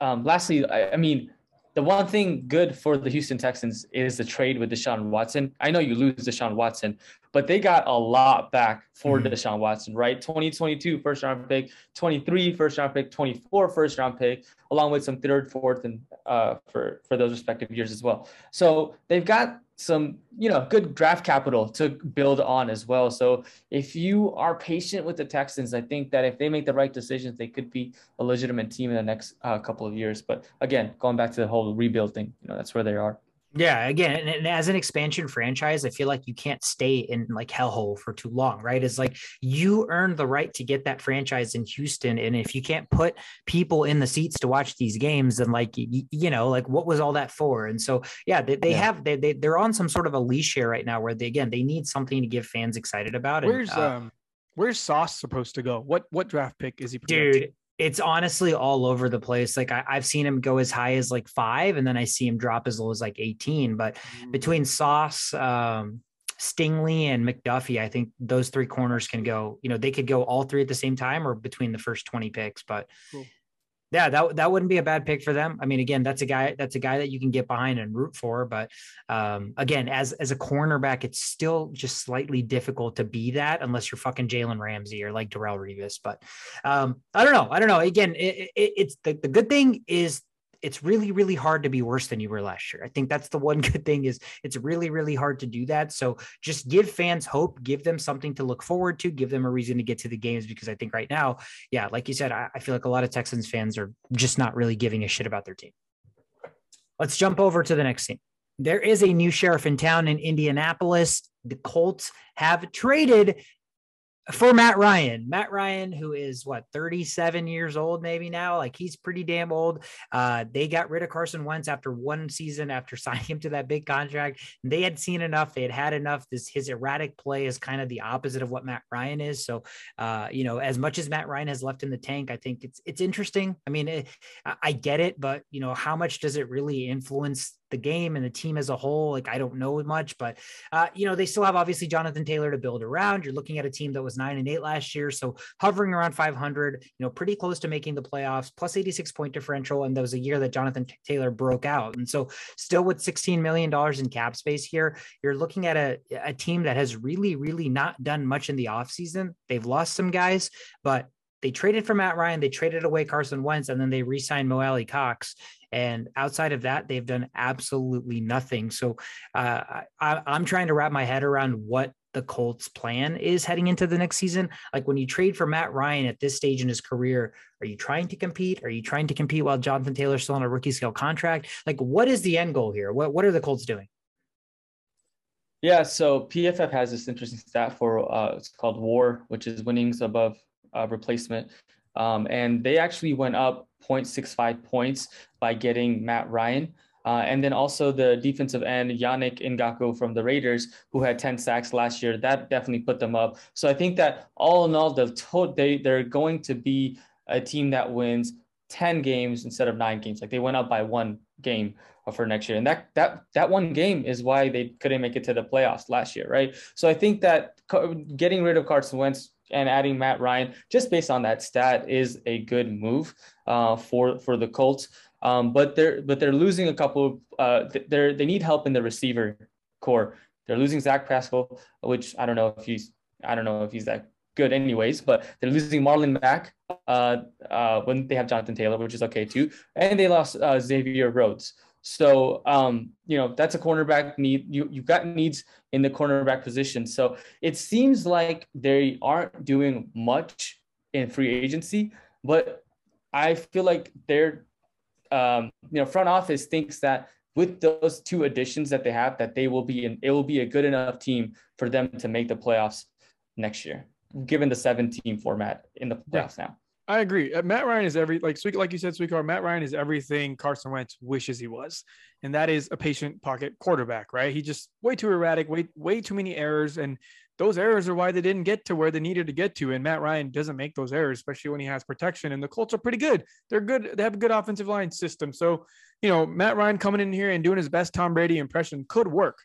Um, lastly, I, I mean, the one thing good for the Houston Texans is the trade with Deshaun Watson. I know you lose Deshaun Watson, but they got a lot back for Mhm. Deshaun Watson, right? 2022 first round pick, 23 first round pick, 24 first round pick, along with some third, fourth, and uh, for for those respective years as well. So they've got some, you know, good draft capital to build on as well. So if you are patient with the Texans, I think that if they make the right decisions, they could be a legitimate team in the next uh, couple of years. But again, going back to the whole rebuild thing, you know, that's where they are. Yeah, again, and, and as an expansion franchise, I feel like you can't stay in like hellhole for too long, right? It's like you earned the right to get that franchise in Houston, and if you can't put people in the seats to watch these games, then like you, you know, like what was all that for? And so, yeah, they, they Yeah. have they, they they're on some sort of a leash here right now, where they again they need something to give fans excited about. And, Where's uh, um where's Sauce supposed to go? What what draft pick is he dude it's honestly all over the place. Like I, i've seen him go as high as like five and then i see him drop as low as like 18 but between sauce um stingley and mcduffie i think those three corners can go you know they could go all three at the same time or between the first 20 picks but Cool. Yeah that, that wouldn't be a bad pick for them i mean again that's a guy that's a guy that you can get behind and root for but um again as as a cornerback it's still just slightly difficult to be that unless you're fucking jalen ramsey or like Darrelle Revis. but um i don't know i don't know again it, it, it's the, the good thing is it's really really hard to be worse than you were last year. I think that's the one good thing is it's really really hard to do that. So just give fans hope give them something to look forward to give them a reason to get to the games because i think right now yeah like you said i, I feel like a lot of texans fans are just not really giving a shit about their team. Let's jump over to the next scene there is a new sheriff in town in indianapolis. The colts have traded for Matt Ryan. Matt Ryan, who is what 37 years old, maybe now, like he's pretty damn old. Uh, they got rid of Carson Wentz after one season after signing him to that big contract. They had seen enough. They had had enough. This his erratic play is kind of the opposite of what Matt Ryan is. So, uh, you know, as much as Matt Ryan has left in the tank, I think it's it's interesting. I mean, it, I get it, but you know, how much does it really influence the game and the team as a whole. Like I don't know much, but uh, you know they still have obviously Jonathan Taylor to build around. You're looking at a team that was nine and eight last year, so hovering around 500. You know, pretty close to making the playoffs, plus 86 point differential, and that was a year that Jonathan Taylor broke out. And so, still with 16 million dollars in cap space here, you're looking at a a team that has really, really not done much in the offseason. They've lost some guys, but they traded for Matt Ryan, they traded away Carson Wentz, and then they re-signed Mo Alie-Cox. And outside of that, they've done absolutely nothing. So uh, I, I'm trying to wrap my head around what the Colts plan is heading into the next season. Like when you trade for Matt Ryan at this stage in his career, are you trying to compete? Are you trying to compete while Jonathan Taylor's still on a rookie scale contract? Like what is the end goal here? What what are the Colts doing? Yeah, so PFF has this interesting stat for uh, it's called WAR, which is winnings above uh, replacement. Um, and they actually went up 0.65 points by getting Matt Ryan. Uh, and then also the defensive end, Yannick Ngakoue from the Raiders, who had 10 sacks last year, that definitely put them up. So I think that all in all, the to- they, they're going to be a team that wins 10 games instead of nine games. Like they went up by one game for next year. And that that that one game is why they couldn't make it to the playoffs last year, right? So I think that getting rid of Carson Wentz and adding Matt Ryan, just based on that stat, is a good move uh, for for the Colts. Um, but they're but they're losing a couple. Uh, they're they need help in the receiver core. They're losing Zach Pascal, which I don't know if he's I don't know if he's that good anyways. But they're losing Marlon Mack uh, uh, when they have Jonathan Taylor, which is okay too, and they lost uh, Xavier Rhodes. So um, you know that's a cornerback need. You you've got needs in the cornerback position. So it seems like they aren't doing much in free agency, but I feel like their um, you know front office thinks that with those two additions that they have, that they will be in, it will be a good enough team for them to make the playoffs next year, given the seven team format in the playoffs yeah. now. I agree. Uh, Matt Ryan is every like sweet like you said, Sweet Sweetcar. Matt Ryan is everything Carson Wentz wishes he was, and that is a patient pocket quarterback. Right? He just way too erratic, way way too many errors, and those errors are why they didn't get to where they needed to get to. And Matt Ryan doesn't make those errors, especially when he has protection. And the Colts are pretty good. They're good. They have a good offensive line system. So you know, Matt Ryan coming in here and doing his best Tom Brady impression could work.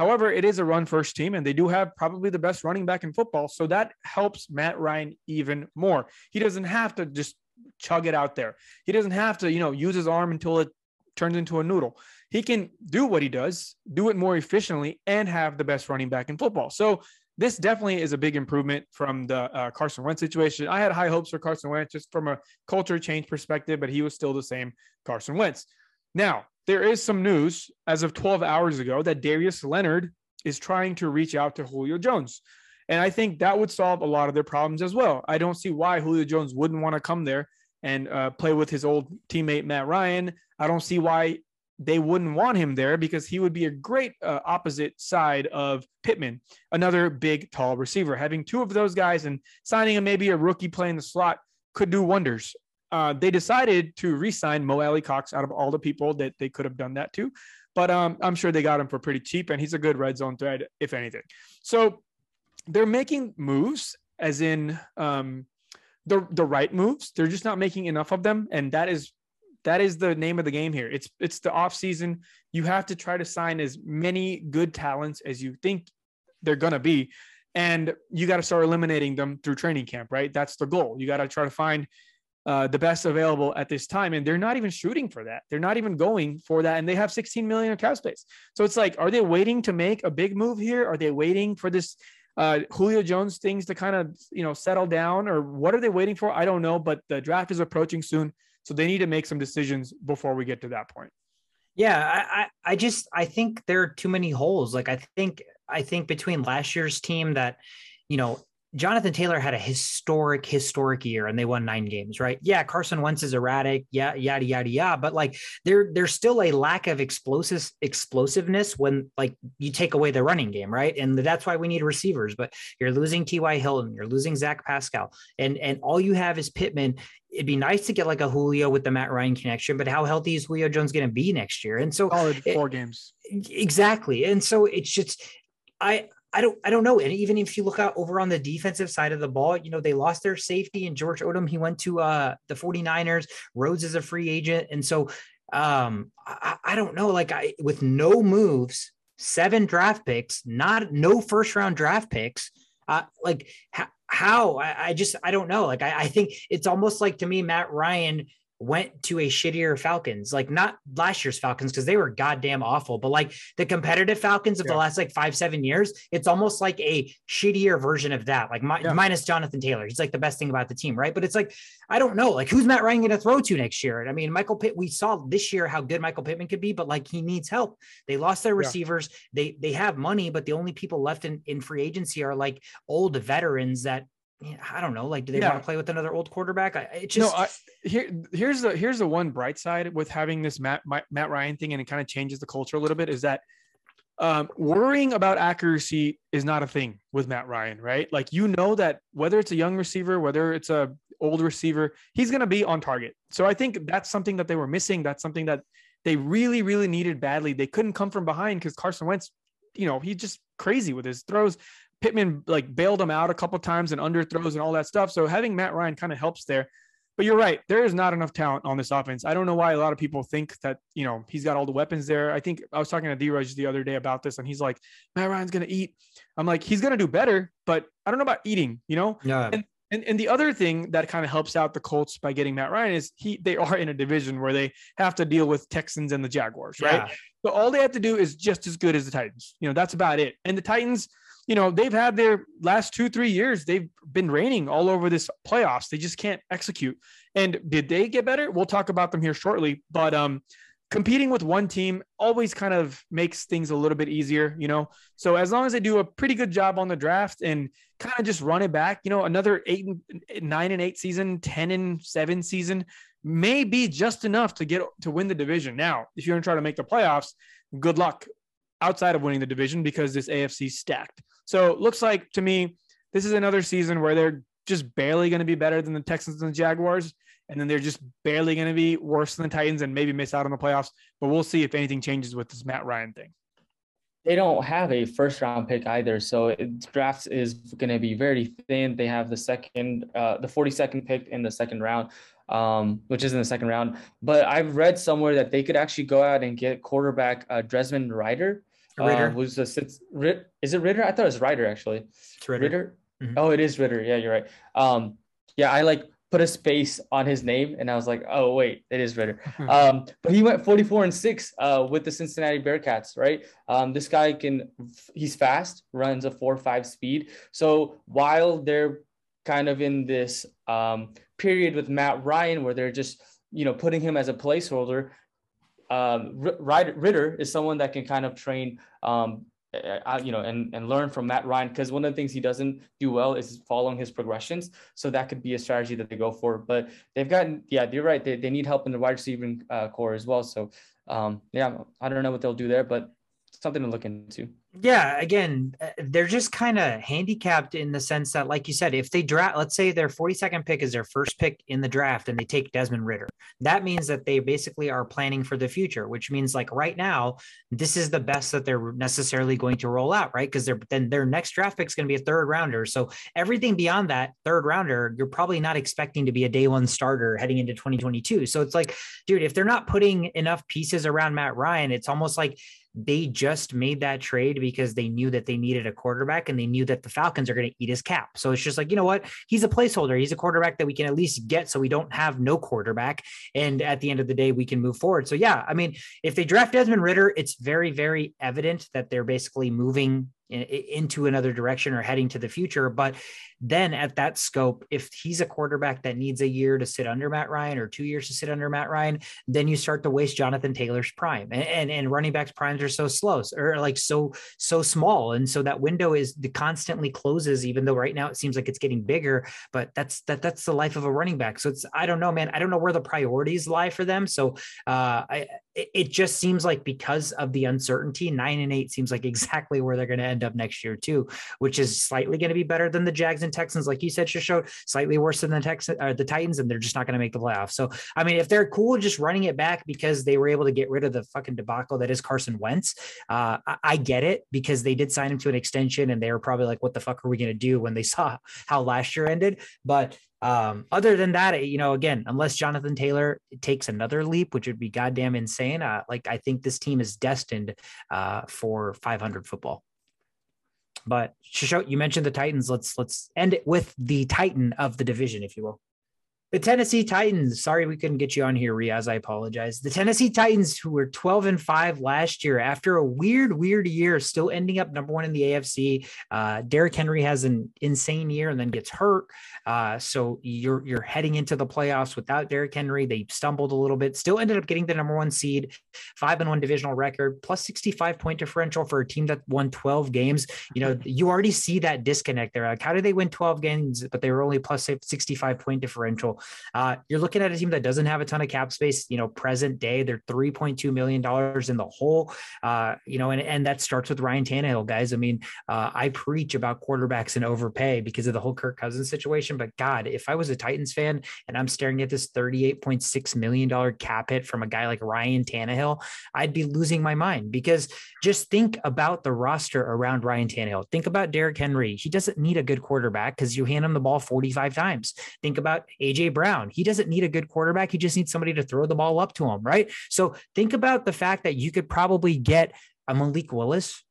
However, it is a run first team, and they do have probably the best running back in football. So that helps Matt Ryan even more. He doesn't have to just chug it out there. He doesn't have to, you know, use his arm until it turns into a noodle. He can do what he does, do it more efficiently, and have the best running back in football. So this definitely is a big improvement from the uh, Carson Wentz situation. I had high hopes for Carson Wentz just from a culture change perspective, but he was still the same Carson Wentz. Now, there is some news as of 12 hours ago that Darius Leonard is trying to reach out to Julio Jones. And I think that would solve a lot of their problems as well. I don't see why Julio Jones wouldn't want to come there and uh, play with his old teammate Matt Ryan. I don't see why they wouldn't want him there because he would be a great uh, opposite side of Pittman, another big, tall receiver. Having two of those guys and signing him maybe a rookie playing the slot could do wonders uh, they decided to re-sign Mo Alie-Cox out of all the people that they could have done that to. But um, I'm sure they got him for pretty cheap, and he's a good red zone threat if anything. So they're making moves, as in um, the the right moves. They're just not making enough of them, and that is that is the name of the game here. It's it's the off season. You have to try to sign as many good talents as you think they're gonna be, and you got to start eliminating them through training camp. Right? That's the goal. You got to try to find uh, the best available at this time. And they're not even shooting for that. They're not even going for that. And they have 16 million of cap space. So it's like, are they waiting to make a big move here? Are they waiting for this uh, Julio Jones things to kind of, you know, settle down or what are they waiting for? I don't know, but the draft is approaching soon. So they need to make some decisions before we get to that point. Yeah, I, I just I think there are too many holes. Like I think I think between last year's team that, you know, Jonathan Taylor had a historic, historic year and they won nine games, right? Yeah, Carson Wentz is erratic, yeah, yada yada yada. But like there, there's still a lack of explosive explosiveness when like you take away the running game, right? And that's why we need receivers. But you're losing T.Y. Hilton, you're losing Zach Pascal, and and all you have is Pittman. It'd be nice to get like a Julio with the Matt Ryan connection, but how healthy is Julio Jones going to be next year? And so Solid it- four games. exactly. And so it's just I I don't I don't know. And even if you look out over on the defensive side of the ball, you know, they lost their safety and George Odum, he went to uh the 49ers. Rhodes is a free agent. And so um I, I don't know, like I with no moves, seven draft picks, not no first round draft picks. Uh, like how, how I, I just I don't know. Like I, I think it's almost like to me, Matt Ryan went to a shittier Falcons, like not last year's Falcons because they were goddamn awful, but like the competitive Falcons of the last like five, seven years, it's almost like a shittier version of that. Like mi- Yeah. minus Jonathan Taylor. He's like the best thing about the team, right? But it's like, I don't know, like who's Matt Ryan going to throw to next year? I mean, Michael Pitt, we saw this year how good Michael Pittman could be, but like he needs help. They lost their Yeah. receivers. They they have money, but the only people left in, in free agency are like old veterans that yeah, I don't know. Like, do they Yeah. want to play with another old quarterback? I, it no, I, here here's the here's the one bright side with having this Matt Matt, Matt Ryan thing, and it kind of changes the culture a little bit. Is that um, worrying about accuracy is not a thing with Matt Ryan, right? Like you know that whether it's a young receiver, whether it's a old receiver, he's going to be on target. So I think that's something that they were missing. That's something that they really, really needed badly. They couldn't come from behind because Carson Wentz, you know, he's just crazy with his throws. Pittman like bailed him out a couple times and underthrows and all that stuff. So having Matt Ryan kind of helps there. But you're right. There is not enough talent on this offense. I don't know why a lot of people think that, you know, he's got all the weapons there. I think I was talking to D-Raj the other day about this and he's like, Matt Ryan's going to eat. I'm like, he's going to do better, but I don't know about eating, you know? yeah. And, and, and the other thing that kind of helps out the Colts by getting Matt Ryan is he they are in a division where they have to deal with Texans and the Jaguars, right? Yeah. So all they have to do is just as good as the Titans. You know, that's about it. And the Titans, you know, they've had their last two, three years, they've been reigning all over this playoffs. They just can't execute. And did they get better? We'll talk about them here shortly. But um, competing with one team always kind of makes things a little bit easier, you know. So as long as they do a pretty good job on the draft and kind of just run it back, you know, another eight and nine and eight season, 10 and seven season may be just enough to get to win the division. Now, if you're going to try to make the playoffs, good luck outside of winning the division because this AFC stacked. So it looks like to me, this is another season where they're just barely going to be better than the Texans and the Jaguars. And then they're just barely going to be worse than the Titans and maybe miss out on the playoffs. But we'll see if anything changes with this Matt Ryan thing. they don't have a first round pick either. So it, draft is going to be very thin. They have the second, uh, the 42nd pick in the second round, um, which is in the second round. But I've read somewhere that they could actually go out and get quarterback uh, Desmond Ryder. Ridder. Uh, who's the is it Ridder? I thought it was Ryder actually. It's Ridder. Ridder. Mhm. Oh, it is Ridder. Yeah, you're right. Um, yeah, I like put a space on his name, and I was like, oh wait, it is Ridder. Um, but he went 44 and six uh, with the Cincinnati Bearcats, right? Um, this guy can, he's fast, runs a four five speed. So while they're kind of in this um, period with Matt Ryan, where they're just you know putting him as a placeholder, um, Ridder is someone that can kind of train. Um, uh, you know, and and learn from Matt Ryan because one of the things he doesn't do well is following his progressions. So that could be a strategy that they go for. But they've gotten, yeah, you're right. They, they need help in the wide receiving uh, core as well. So um, yeah, I don't know what they'll do there, but something to look into. Yeah, again, uh, they're just kind of handicapped in the sense that, like you said, if they draft, let's say their 42nd pick is their first pick in the draft and they take Desmond Ridder, that means that they basically are planning for the future, which means like right now, this is the best that they're necessarily going to roll out, right? Because they're then their next draft pick is going to be a third rounder. So everything beyond that third rounder, you're probably not expecting to be a day one starter heading into 2022. So it's like, dude, if they're not putting enough pieces around Matt Ryan, it's almost like they just made that trade because they knew that they needed a quarterback and they knew that the Falcons are going to eat his cap. So it's just like, you know what? He's a placeholder. He's a quarterback that we can at least get so we don't have no quarterback. And at the end of the day, we can move forward. So, yeah, I mean, if they draft Desmond Ridder, it's very, very evident that they're basically moving in, into another direction or heading to the future. But then at that scope, if he's a quarterback that needs a year to sit under Matt Ryan or two years to sit under Matt Ryan, then you start to waste Jonathan Taylor's prime. And and, and running backs primes are so slow or like so so small, and so that window is the constantly closes. Even though right now it seems like it's getting bigger, but that's that that's the life of a running back. So it's I don't know, man. I don't know where the priorities lie for them. So uh, I it just seems like because of the uncertainty, nine and eight seems like exactly where they're going to end up next year too, which is slightly going to be better than the Jags and Texans, like you said, showed slightly worse than the Texans or the Titans, and they're just not going to make the playoffs. So I mean, if they're cool just running it back because they were able to get rid of the fucking debacle that is Carson Wentz, uh, I, I get it because they did sign him to an extension, and they were probably like, "What the fuck are we going to do?" when they saw how last year ended. But um, other than that, you know, again, unless Jonathan Taylor takes another leap, which would be goddamn insane, uh, like I think this team is destined uh, for 500 football. But Shisho, you mentioned the Titans. Let's let's end it with the Titan of the division, if you will. The Tennessee Titans. Sorry we couldn't get you on here, Riaz. I apologize. The Tennessee Titans, who were 12 and 5 last year, after a weird, weird year, still ending up number one in the AFC. Uh, Derrick Henry has an insane year and then gets hurt. Uh, so you're you're heading into the playoffs without Derrick Henry. They stumbled a little bit, still ended up getting the number one seed, five and one divisional record, plus 65 point differential for a team that won 12 games. You know, you already see that disconnect there. Like, how did they win 12 games, but they were only plus 65 point differential? Uh, you're looking at a team that doesn't have a ton of cap space. You know, present day they're 3.2 million dollars in the hole. Uh, you know, and and that starts with Ryan Tannehill, guys. I mean, uh, I preach about quarterbacks and overpay because of the whole Kirk Cousins situation. But God, if I was a Titans fan and I'm staring at this 38.6 million dollar cap hit from a guy like Ryan Tannehill, I'd be losing my mind because just think about the roster around Ryan Tannehill. Think about Derrick Henry. He doesn't need a good quarterback because you hand him the ball 45 times. Think about AJ Brown. He doesn't need a good quarterback. He just needs somebody to throw the ball up to him, right? So think about the fact that you could probably get a Malik Willis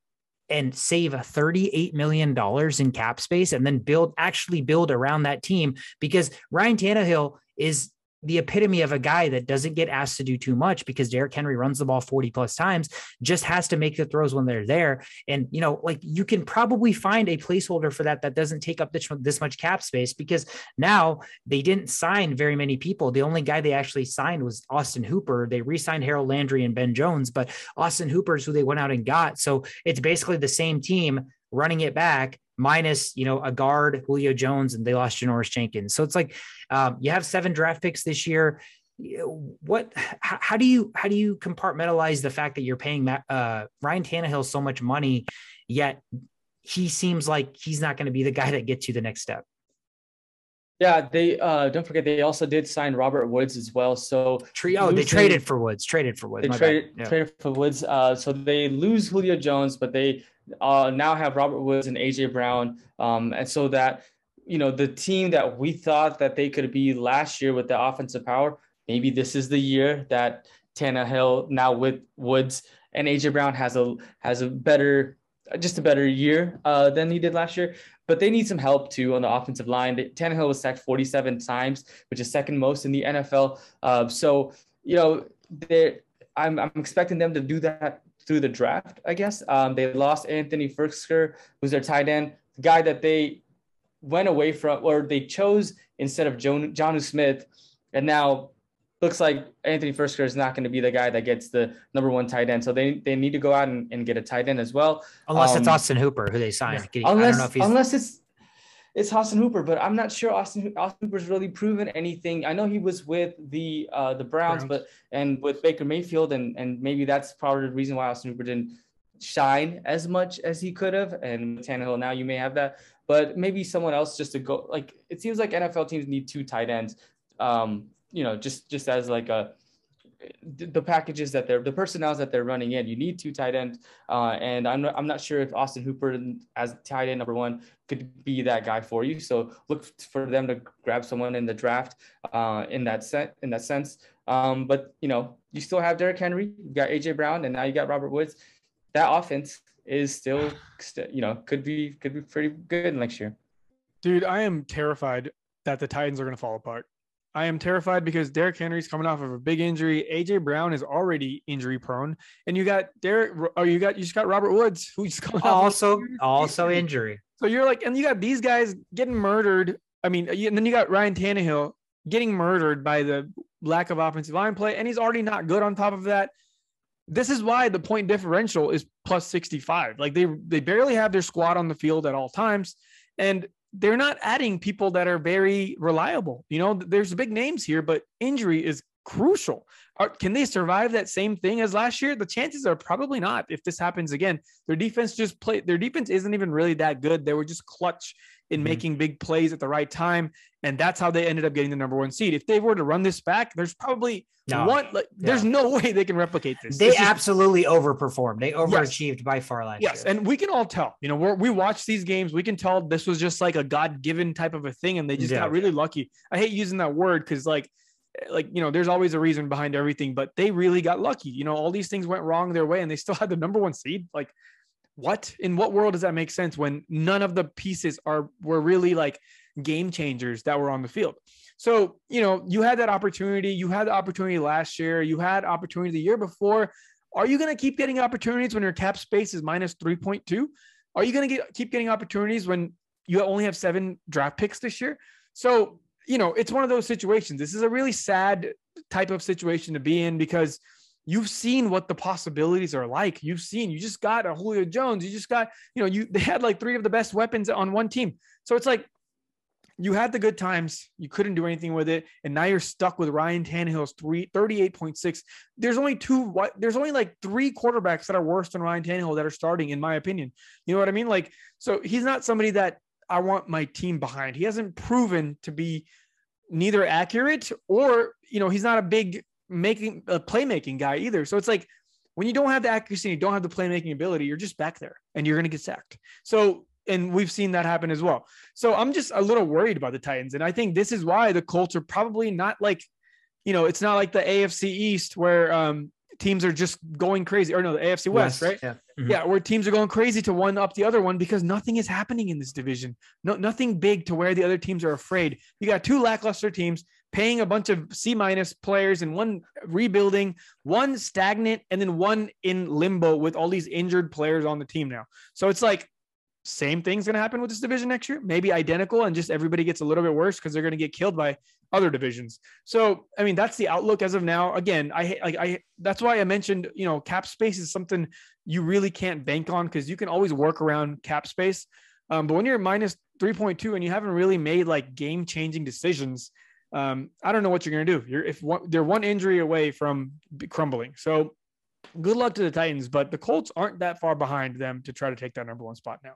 and save a $38 million in cap space and then build actually build around that team because Ryan Tannehill is the epitome of a guy that doesn't get asked to do too much because Derrick Henry runs the ball 40 plus times, just has to make the throws when they're there. And, you know, like you can probably find a placeholder for that that doesn't take up this, much cap space because now they didn't sign very many people. The only guy they actually signed was Austin Hooper. They re signed Harold Landry and Ben Jones, but Austin Hooper is who they went out and got. So it's basically the same team running it back minus you know a guard Julio Jones and they lost Janoris Jenkins. So it's like um, you have seven draft picks this year. What? How do you how do you compartmentalize the fact that you're paying Matt, uh, Ryan Tannehill so much money, yet he seems like he's not going to be the guy that gets you the next step? Yeah, they uh, don't forget they also did sign Robert Woods as well. So oh, they traded for Woods. Traded for Woods. They traded, yeah. traded for Woods. Uh, so they lose Julio Jones, but they uh, now have Robert Woods and AJ Brown, um, and so that you know the team that we thought that they could be last year with the offensive power, maybe this is the year that Tannehill now with Woods and AJ Brown has a has a better just a better year uh, than he did last year. But they need some help too on the offensive line. Tannehill was sacked 47 times, which is second most in the NFL. Uh, so you know, I'm I'm expecting them to do that through the draft, I guess. Um, they lost Anthony Firkser, who's their tight end, the guy that they went away from, or they chose instead of John, Jonnu Smith. And now looks like Anthony Firkser is not going to be the guy that gets the number one tight end. So they, they need to go out and, and get a tight end as well. Unless um, it's Austin Hooper, who they signed. Unless, unless it's it's Austin Hooper, but I'm not sure Austin Austin Hooper's really proven anything. I know he was with the uh, the Browns, Browns, but and with Baker Mayfield, and and maybe that's probably the reason why Austin Hooper didn't shine as much as he could have. And with Tannehill, now you may have that, but maybe someone else just to go. Like it seems like NFL teams need two tight ends. Um, you know, just just as like a the packages that they're the personnel that they're running in. You need two tight ends, uh, and I'm not, I'm not sure if Austin Hooper as tight end number one could be that guy for you. So look for them to grab someone in the draft uh, in that set in that sense. Um, but you know you still have Derrick Henry, you got AJ Brown, and now you got Robert Woods. That offense is still you know could be could be pretty good next year. Dude, I am terrified that the Titans are going to fall apart. I am terrified because Derrick Henry's coming off of a big injury. AJ Brown is already injury prone, and you got Derrick. Oh, you got you just got Robert Woods, who's coming off Also, also injury. So you're like, and you got these guys getting murdered. I mean, and then you got Ryan Tannehill getting murdered by the lack of offensive line play, and he's already not good on top of that. This is why the point differential is plus 65. Like they they barely have their squad on the field at all times, and they're not adding people that are very reliable. You know, there's big names here, but injury is crucial. Are, can they survive that same thing as last year? The chances are probably not if this happens again. Their defense just play their defense isn't even really that good. They were just clutch in Mhm. making big plays at the right time. And that's how they ended up getting the number one seed. If they were to run this back, there's probably No. one like there's no way they can replicate this. They This is- absolutely overperformed. They overachieved by far last Yes, year. and we can all tell. You know, we're, we watch these games. We can tell this was just like a God-given type of a thing, and they just Yeah. got really lucky. I hate using that word because, like, eh, like you know, there's always a reason behind everything, but they really got lucky. You know, all these things went wrong their way, and they still had the number one seed. Like, what in what world does that make sense when none of the pieces are were really like game changers that were on the field? So, you know, you had that opportunity. You had the opportunity last year. You had opportunity the year before. Are you going to keep getting opportunities when your cap space is minus 3.2? Are you going to get keep getting opportunities when you only have seven draft picks this year? So, you know, it's one of those situations. This is a really sad type of situation to be in because you've seen what the possibilities are like. You've seen, you just got a Julio Jones. You just got, you know, you they had like three of the best weapons on one team. So it's like you had the good times, you couldn't do anything with it, and now you're stuck with Ryan Tannehill's three, 38.6. There's only two, there's only like three quarterbacks that are worse than Ryan Tannehill that are starting, in my opinion. You know what I mean? Like, so he's not somebody that I want my team behind. He hasn't proven to be neither accurate or, you know, he's not a big making a playmaking guy either. So it's like when you don't have the accuracy, you don't have the playmaking ability, you're just back there and you're going to get sacked. So, and we've seen that happen as well. So I'm just a little worried about the Titans. And I think this is why the Colts are probably not like, you know, it's not like the AFC East where um, teams are just going crazy or no, the AFC West, right? Yeah. Mhm. Yeah, where teams are going crazy to one up the other one because nothing is happening in this division. No, nothing big to where the other teams are afraid. You got two lackluster teams paying a bunch of C minus players and one rebuilding, one stagnant, and then one in limbo with all these injured players on the team now. So it's like same thing's going to happen with this division next year, maybe identical, and just everybody gets a little bit worse because they're going to get killed by other divisions. So, I mean, that's the outlook as of now. Again, I like I that's why I mentioned, you know, cap space is something you really can't bank on because you can always work around cap space. Um, but when you're minus 3.2 and you haven't really made like game changing decisions, um, I don't know what you're going to do. You're if one, they're one injury away from crumbling. So, good luck to the Titans, but the Colts aren't that far behind them to try to take that number one spot now.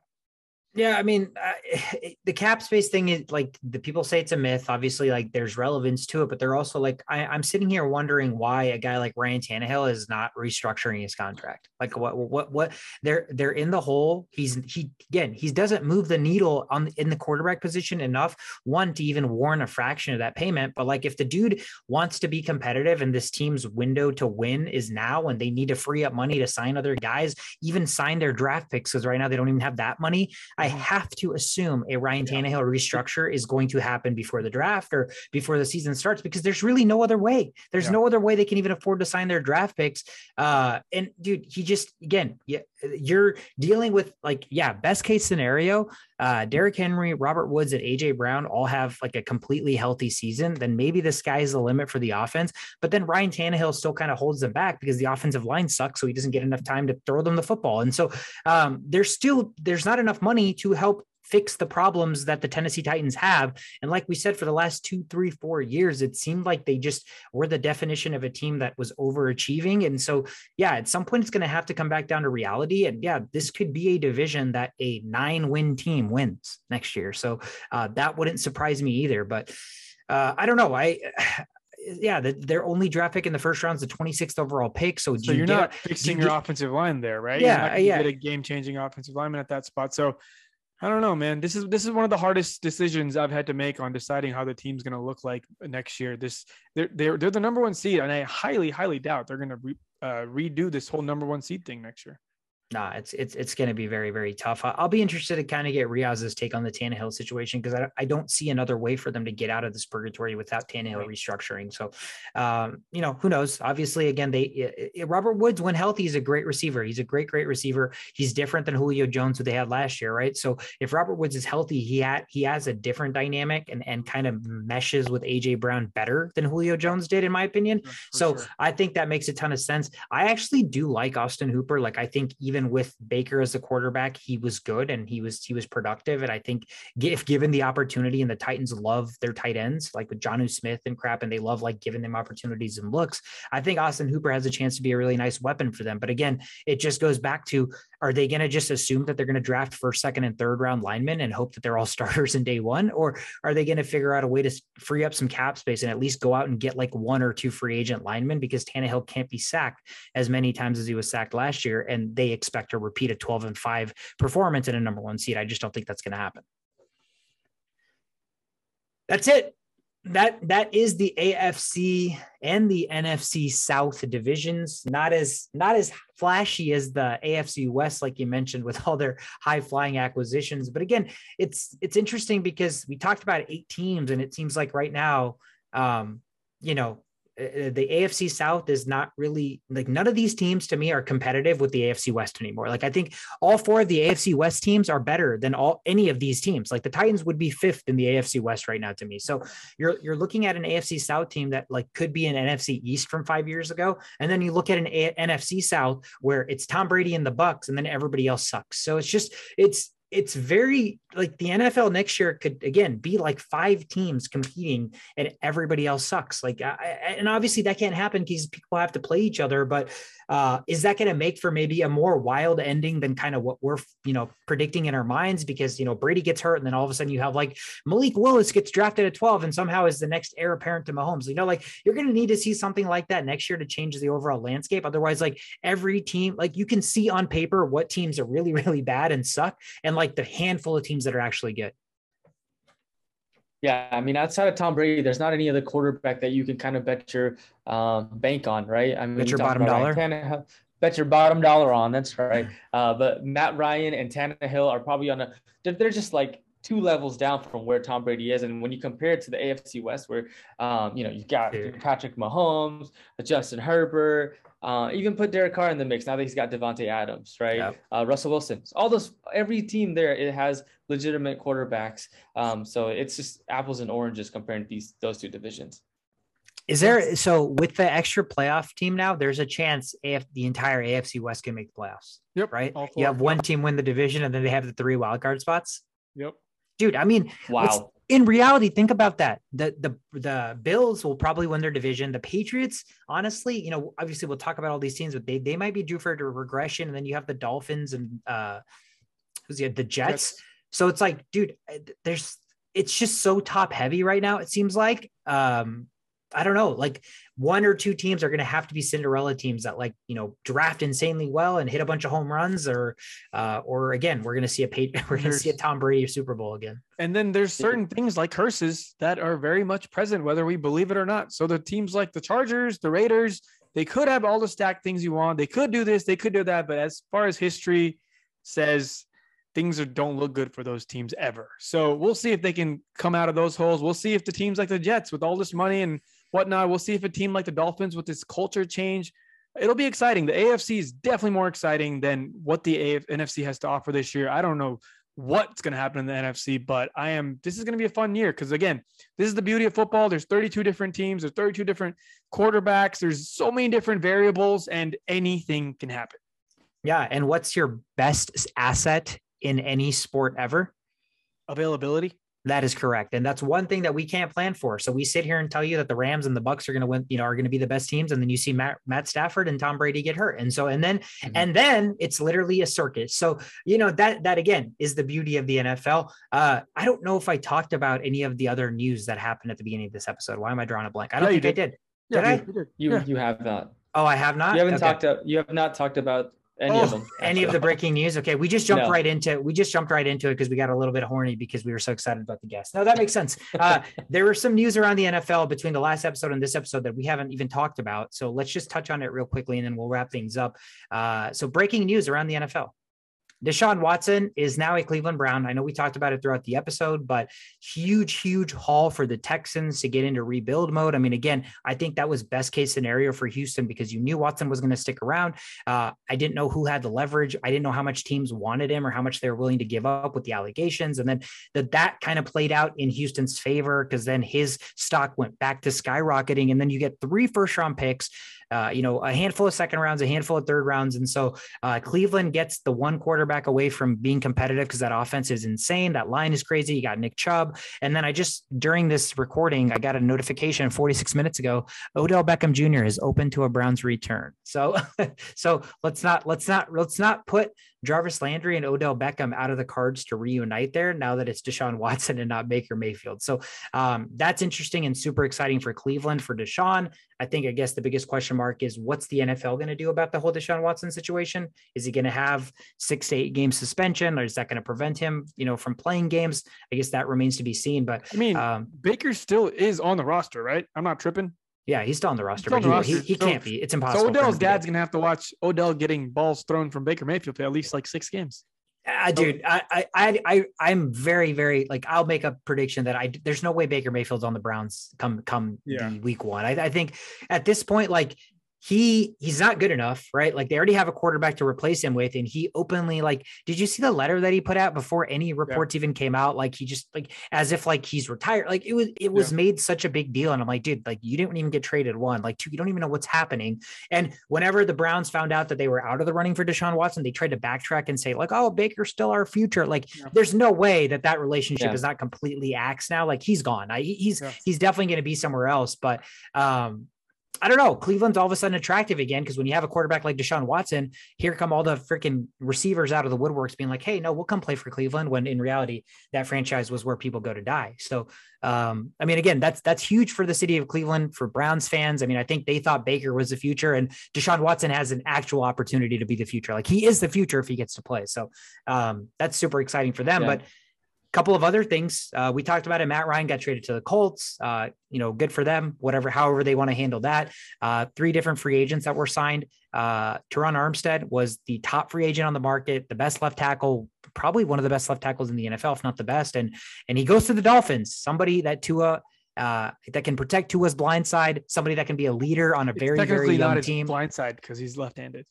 Yeah, I mean, the cap space thing is like the people say it's a myth. Obviously, like there's relevance to it, but they're also like I, I'm sitting here wondering why a guy like Ryan Tannehill is not restructuring his contract. Like what what what they're they're in the hole. He's he again he doesn't move the needle on in the quarterback position enough. One to even warrant a fraction of that payment. But like if the dude wants to be competitive and this team's window to win is now, and they need to free up money to sign other guys, even sign their draft picks because right now they don't even have that money. Have to assume a Ryan Tannehill restructure is going to happen before the draft or before the season starts because there's really no other way. There's Yeah. no other way they can even afford to sign their draft picks. Uh, and dude, he just again, yeah, you're dealing with like, yeah, best case scenario, uh, Derrick Henry, Robert Woods, and AJ Brown all have like a completely healthy season. Then maybe the sky's the limit for the offense. But then Ryan Tannehill still kind of holds them back because the offensive line sucks, so he doesn't get enough time to throw them the football. And so um, there's still there's not enough money to help fix the problems that the Tennessee Titans have. And like we said, for the last two, three, four years, it seemed like they just were the definition of a team that was overachieving. And so, yeah, at some point, it's going to have to come back down to reality. And yeah, this could be a division that a nine win team wins next year. So uh, that wouldn't surprise me either. But uh, I don't know. I. Yeah, the, their only draft pick in the first round is the 26th overall pick. So, So you you're get- not fixing you your get- offensive line there, right? Yeah, you're not yeah. Get a game changing offensive lineman at that spot. So I don't know, man. This is this is one of the hardest decisions I've had to make on deciding how the team's going to look like next year. This they're they're they're the number one seed, and I highly highly doubt they're going to re, uh, redo this whole number one seed thing next year. Nah, it's it's it's going to be very very tough. I'll be interested to kind of get Riaz's take on the Tannehill situation because I, I don't see another way for them to get out of this purgatory without Tannehill restructuring. So, um, you know, who knows? Obviously, again, they i- i- Robert Woods when healthy is a great receiver. He's a great great receiver. He's different than Julio Jones who they had last year, right? So if Robert Woods is healthy, he had he has a different dynamic and and kind of meshes with AJ Brown better than Julio Jones did, in my opinion. For So sure. I think that makes a ton of sense. I actually do like Austin Hooper. Like I think even with Baker as the quarterback, he was good and he was he was productive. And I think if given the opportunity, and the Titans love their tight ends, like with Jonnu Smith and crap, and they love like giving them opportunities and looks. I think Austin Hooper has a chance to be a really nice weapon for them. But again, it just goes back to are they going to just assume that they're going to draft first, second, and third round linemen and hope that they're all starters in day one? Or are they going to figure out a way to free up some cap space and at least go out and get like one or two free agent linemen because Tannehill can't be sacked as many times as he was sacked last year, and they expect to repeat a 12 and 5 performance in a number one seed. I just don't think that's going to happen. That's it. That that is the AFC and the NFC South divisions. Not as not as flashy as the AFC West, like you mentioned, with all their high flying acquisitions. But again, it's it's interesting because we talked about eight teams, and it seems like right now, um, you know, Uh, the AFC South is not really like none of these teams to me are competitive with the AFC West anymore. Like I think all four of the AFC West teams are better than all any of these teams. Like the Titans would be fifth in the AFC West right now to me. So you're you're looking at an AFC South team that like could be an NFC East from five years ago, and then you look at an A- NFC South where it's Tom Brady and the Bucs, and then everybody else sucks. So it's just it's it's very like the NFL next year could again be like five teams competing and everybody else sucks. Like, I, and obviously that can't happen because people have to play each other. But uh, is that going to make for maybe a more wild ending than kind of what we're you know predicting in our minds? Because you know Brady gets hurt, and then all of a sudden you have like Malik Willis gets drafted at twelve, and somehow is the next heir apparent to Mahomes. You know, like you're going to need to see something like that next year to change the overall landscape. Otherwise, like every team, like you can see on paper what teams are really really bad and suck, and like the handful of teams that are actually good. Yeah, I mean, outside of Tom Brady, there's not any other quarterback that you can kind of bet your um, bank on, right? I mean, Bet your bottom Tannehill- bet your bottom dollar on. That's right. Uh, but Matt Ryan and Tannehill are probably on a. They're, they're just like two levels down from where Tom Brady is, and when you compare it to the AFC West, where um, you know you've got Dude. Patrick Mahomes, Justin Herbert, uh, even put Derek Carr in the mix. Now that he's got Davante Adams, right? Yep. Uh, Russell Wilson, all those every team there it has legitimate quarterbacks. Um, so it's just apples and oranges comparing these those two divisions. Is there so with the extra playoff team now? There's a chance if the entire AFC West can make the playoffs, Yep. right? You have one team win the division, and then they have the three wild card spots. Yep. Dude, I mean, Wow. in reality, think about that. The the the Bills will probably win their division. The Patriots, honestly, you know, obviously we'll talk about all these teams, but they they might be due for a regression. And then you have the Dolphins and uh who's the the Jets. Jets. So it's like, dude, uh, there's it's just so top heavy right now. It seems like um I don't know, like one or two teams are going to have to be Cinderella teams that like you know draft insanely well and hit a bunch of home runs, or uh, or again we're going to see a we're going to see a Tom Brady Super Bowl again. And then there's certain things like curses that are very much present, whether we believe it or not. So the teams like the Chargers, the Raiders, they could have all the stacked things you want. They could do this, they could do that. But as far as history says, things are, don't look good for those teams ever. So we'll see if they can come out of those holes. We'll see if the teams like the Jets with all this money and whatnot, we'll see if a team like the Dolphins with this culture change. It'll be exciting. The AFC is definitely more exciting than what the AF- NFC has to offer this year. I don't know what's going to happen in the NFC, but I am. This is going to be a fun year because again, this is the beauty of football. There's 32 different teams. There's 32 different quarterbacks. There's so many different variables, and anything can happen. Yeah. And what's your best asset in any sport ever? Availability. That is correct. And that's one thing that we can't plan for. So we sit here and tell you that the Rams and the Bucs are going to win, you know, are going to be the best teams. And then you see Matt, Matt Stafford and Tom Brady get hurt. And so, and then, Mhm. and then it's literally a circus. So, you know, that, that again is the beauty of the NFL. Uh, I don't know if I talked about any of the other news that happened at the beginning of this episode. Why am I drawing a blank? I don't Yeah, think I did. Did Yeah, I? you did. You Yeah. you have not. Oh, I have not. You haven't Okay. talked. To, you have not talked about any of Oh, them. any of the breaking news? Okay, we just jumped No. right into we just jumped right into it because we got a little bit horny because we were so excited about the guest. No, that makes sense. Uh, there was some news around the NFL between the last episode and this episode that we haven't even talked about. So let's just touch on it real quickly and then we'll wrap things up. Uh, so breaking news around the NFL. Deshaun Watson is now a Cleveland Brown. I know we talked about it throughout the episode, but huge, huge haul for the Texans to get into rebuild mode. I mean, again, I think that was best case scenario for Houston because you knew Watson was going to stick around. Uh, I didn't know who had the leverage. I didn't know how much teams wanted him or how much they were willing to give up with the allegations. And then that that kind of played out in Houston's favor because then his stock went back to skyrocketing. And then you get three first round picks, uh, you know, a handful of second rounds, a handful of third rounds. And so uh, Cleveland gets the one quarterback away from being competitive because that offense is insane. That line is crazy. You got Nick Chubb. And then I just, during this recording, I got a notification 46 minutes ago Odell Beckham Jr. is open to a Browns return. So, so let's not let's not let's not put Jarvis Landry and Odell Beckham out of the cards to reunite there now that it's Deshaun Watson and not Baker Mayfield. So um, that's interesting and super exciting for Cleveland for Deshaun. I think I guess the biggest question mark is what's the NFL going to do about the whole Deshaun Watson situation? Is he going to have six to eight game suspension, or is that going to prevent him, you know, from playing games? I guess that remains to be seen. But I mean, um, Baker still is on the roster, right? I'm not tripping. Yeah, he's still on the roster, but the he, he, roster. he So- can't be. It's impossible. So Odell's to dad's gonna have to watch Odell getting balls thrown from Baker Mayfield for at least like six games. Uh, dude, I, I, I, I, I'm very, very like. I'll make a prediction that I there's no way Baker Mayfield's on the Browns come come Yeah. the week one. I, I think at this point, like he he's not good enough, right? Like they already have a quarterback to replace him with, and he openly like. Did you see the letter that he put out before any reports even came out? Like he just like as if like he's retired. Like it was it was made such a big deal, and I'm like, dude, like you didn't even get traded. One, like two, you don't even know what's happening. And whenever the Browns found out that they were out of the running for Deshaun Watson, they tried to backtrack and say like, oh, Baker's still our future. Like Yeah. there's no way that that relationship Yeah. is not completely axed now. Like he's gone. I, he's Yeah. he's definitely going to be somewhere else. But um, I don't know. Cleveland's all of a sudden attractive again because when you have a quarterback like Deshaun Watson, here come all the freaking receivers out of the woodworks being like, "Hey, no, we'll come play for Cleveland." When in reality, that franchise was where people go to die. So, um, I mean, again, that's that's huge for the city of Cleveland for Browns fans. I mean, I think they thought Baker was the future, and Deshaun Watson has an actual opportunity to be the future. Like he is the future if he gets to play. So, um, that's super exciting for them. Yeah. But couple of other things uh, we talked about it. Matt Ryan got traded to the Colts. Uh, you know, good for them. Whatever, however they want to handle that. Uh, three different free agents that were signed. Uh, Terron Armstead was the top free agent on the market, the best left tackle, probably one of the best left tackles in the NFL, if not the best. And and he goes to the Dolphins. Somebody that Tua. Uh, that can protect Tua's blind side, somebody that can be a leader on a very, very young not team. blind side because he's left-handed.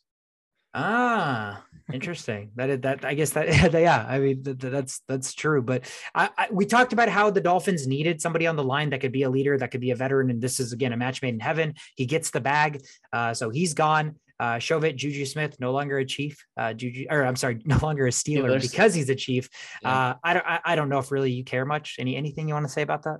Ah, interesting. that that. I guess that. Yeah, I mean th- th- that's that's true. But I, I we talked about how the Dolphins needed somebody on the line that could be a leader, that could be a veteran, and this is again a match made in heaven. He gets the bag, uh, so he's gone. Uh, Shovit Juju Smith no longer a chief. Uh, Juju, or I'm sorry, no longer a Steeler Steelers. because he's a chief. Yeah. Uh, I don't. I, I don't know if really you care much. Any anything you want to say about that?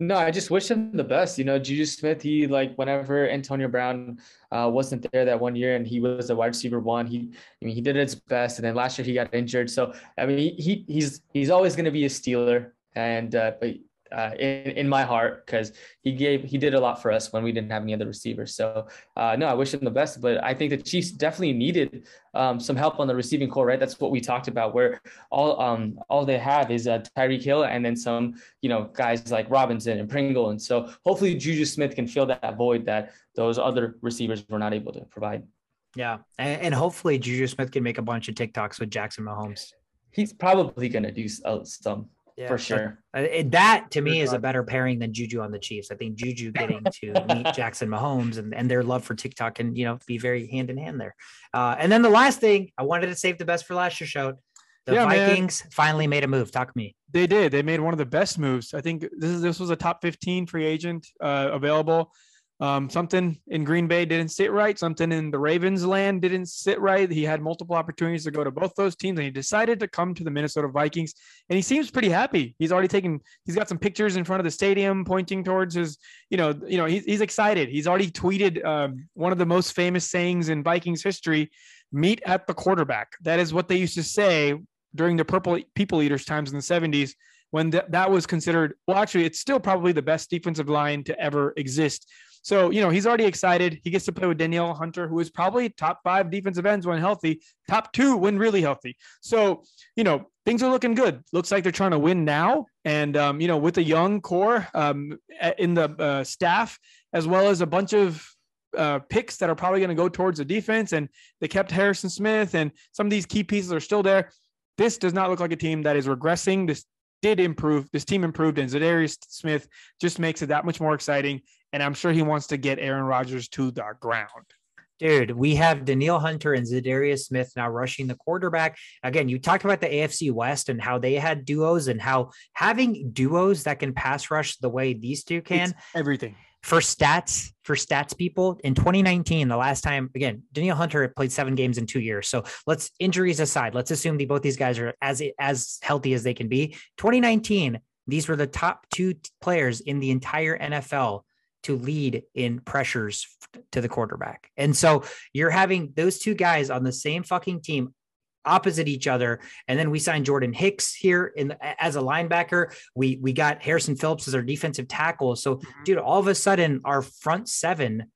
No, I just wish him the best. You know, Juju Smith, he like whenever Antonio Brown uh, wasn't there that one year and he was a wide receiver one, he I mean he did his best. And then last year he got injured. So I mean he, he he's he's always gonna be a Steeler. And uh, but uh, in in my heart, because he gave he did a lot for us when we didn't have any other receivers. So uh, no, I wish him the best. But I think the Chiefs definitely needed um, some help on the receiving corps, right? That's what we talked about, where all um all they have is uh, Tyreek Hill and then some you know guys like Robinson and Pringle, and so hopefully Juju Smith can fill that void that those other receivers were not able to provide. Yeah, and, and hopefully Juju Smith can make a bunch of TikToks with Jackson Mahomes. He's probably gonna do uh, some Yeah, for sure. It- that to me is a better pairing than Juju on the Chiefs. I think Juju getting to meet Jackson Mahomes and, and their love for TikTok can, you know be very hand in hand there. Uh, and then the last thing I wanted to save the best for last year showed the Yeah, man. Vikings finally made a move. Talk to me. They did. They made one of the best moves. I think this is this was a top 15 free agent uh, available. Um, something in Green Bay didn't sit right. Something in the Ravens land didn't sit right. He had multiple opportunities to go to both those teams, and he decided to come to the Minnesota Vikings. And he seems pretty happy. He's already taken. He's got some pictures in front of the stadium, pointing towards his. You know, you know, he's, he's excited. He's already tweeted um, one of the most famous sayings in Vikings history: "Meet at the quarterback." That is what they used to say during the purple people eaters times in the 70s when th- that was considered well actually it's still probably the best defensive line to ever exist So, you know, he's already excited. He gets to play with Danielle Hunter, who is probably top five defensive ends when healthy, top two when really healthy. So, you know, things are looking good. Looks like they're trying to win now. And, um, you know, with a young core um, in the uh, staff, as well as a bunch of uh, picks that are probably going to go towards the defense, and they kept Harrison Smith, and some of these key pieces are still there. This does not look like a team that is regressing. This did improve. This team improved, and Za'Darius Smith just makes it that much more exciting. And I'm sure he wants to get Aaron Rodgers to the ground. Dude, we have Danielle Hunter and Za'Darius Smith now rushing the quarterback. Again, you talked about the AFC West and how they had duos and how having duos that can pass rush the way these two can. It's everything for stats for stats people in 2019 the last time again danielle hunter played seven games in two years. So let's injuries aside let's assume the, both these guys are as as healthy as they can be. 2019 these were the top two players in the entire nfl to lead in pressures to the quarterback. And so you're having those two guys on the same fucking team opposite each other. And then we signed Jordan Hicks here in as a linebacker. We we got Harrison Phillips as our defensive tackle. So, mm-hmm. dude, all of a sudden our front seven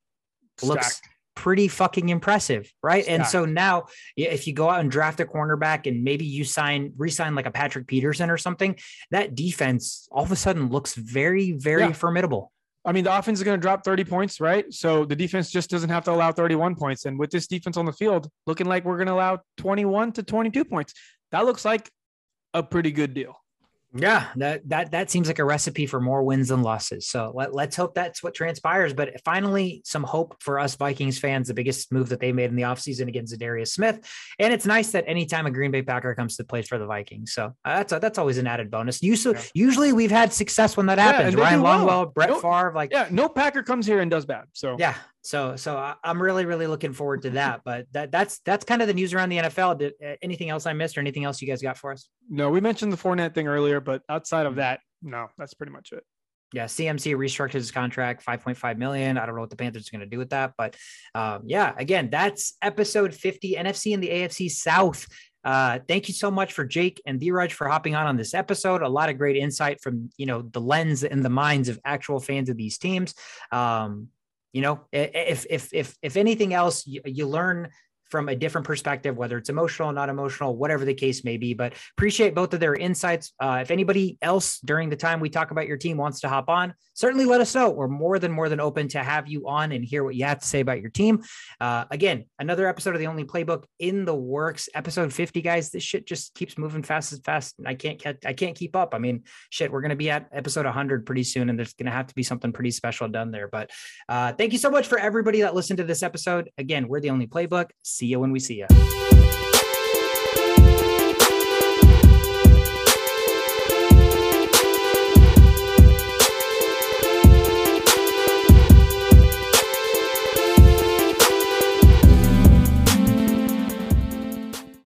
Stacked. looks pretty fucking impressive, right? Stacked. And so now, if you go out and draft a cornerback and maybe you sign resign like a Patrick Peterson or something, that defense all of a sudden looks very very yeah. formidable. I mean, the offense is going to drop 30 points, right? So the defense just doesn't have to allow 31 points. And with this defense on the field, looking like we're going to allow 21 to 22 points, that looks like a pretty good deal. Yeah, that that that seems like a recipe for more wins than losses. So let, let's hope that's what transpires. But finally, some hope for us Vikings fans, the biggest move that they made in the offseason against Za'Darius Smith. And it's nice that anytime a Green Bay Packer comes to play for the Vikings. So uh, that's a, that's always an added bonus. Usually, yeah. usually we've had success when that happens. Yeah, Ryan Longwell, well. Brett no, Favre, like yeah, no Packer comes here and does bad. So yeah, so so I'm really really looking forward to that. But that that's that's kind of the news around the NFL. Did, uh, anything else I missed or anything else you guys got for us? No, we mentioned the Fournette thing earlier, but outside of that, no, that's pretty much it. Yeah, CMC restructured his contract, 5.5 million. I don't know what the Panthers are going to do with that, but um, yeah, again, that's episode 50, NFC and the AFC South. Uh, thank you so much for Jake and Dheeraj for hopping on on this episode. A lot of great insight from you know the lens and the minds of actual fans of these teams. Um, you know if if if if anything else you, you learn from a different perspective, whether it's emotional, or not emotional, whatever the case may be. But appreciate both of their insights. Uh, if anybody else during the time we talk about your team wants to hop on, certainly let us know. We're more than more than open to have you on and hear what you have to say about your team. Uh, again, another episode of the Only Playbook in the works. Episode 50, guys. This shit just keeps moving fast as fast. and I can't I can't keep up. I mean, shit, we're gonna be at episode 100 pretty soon, and there's gonna have to be something pretty special done there. But uh, thank you so much for everybody that listened to this episode. Again, we're the Only Playbook. See you when we see you.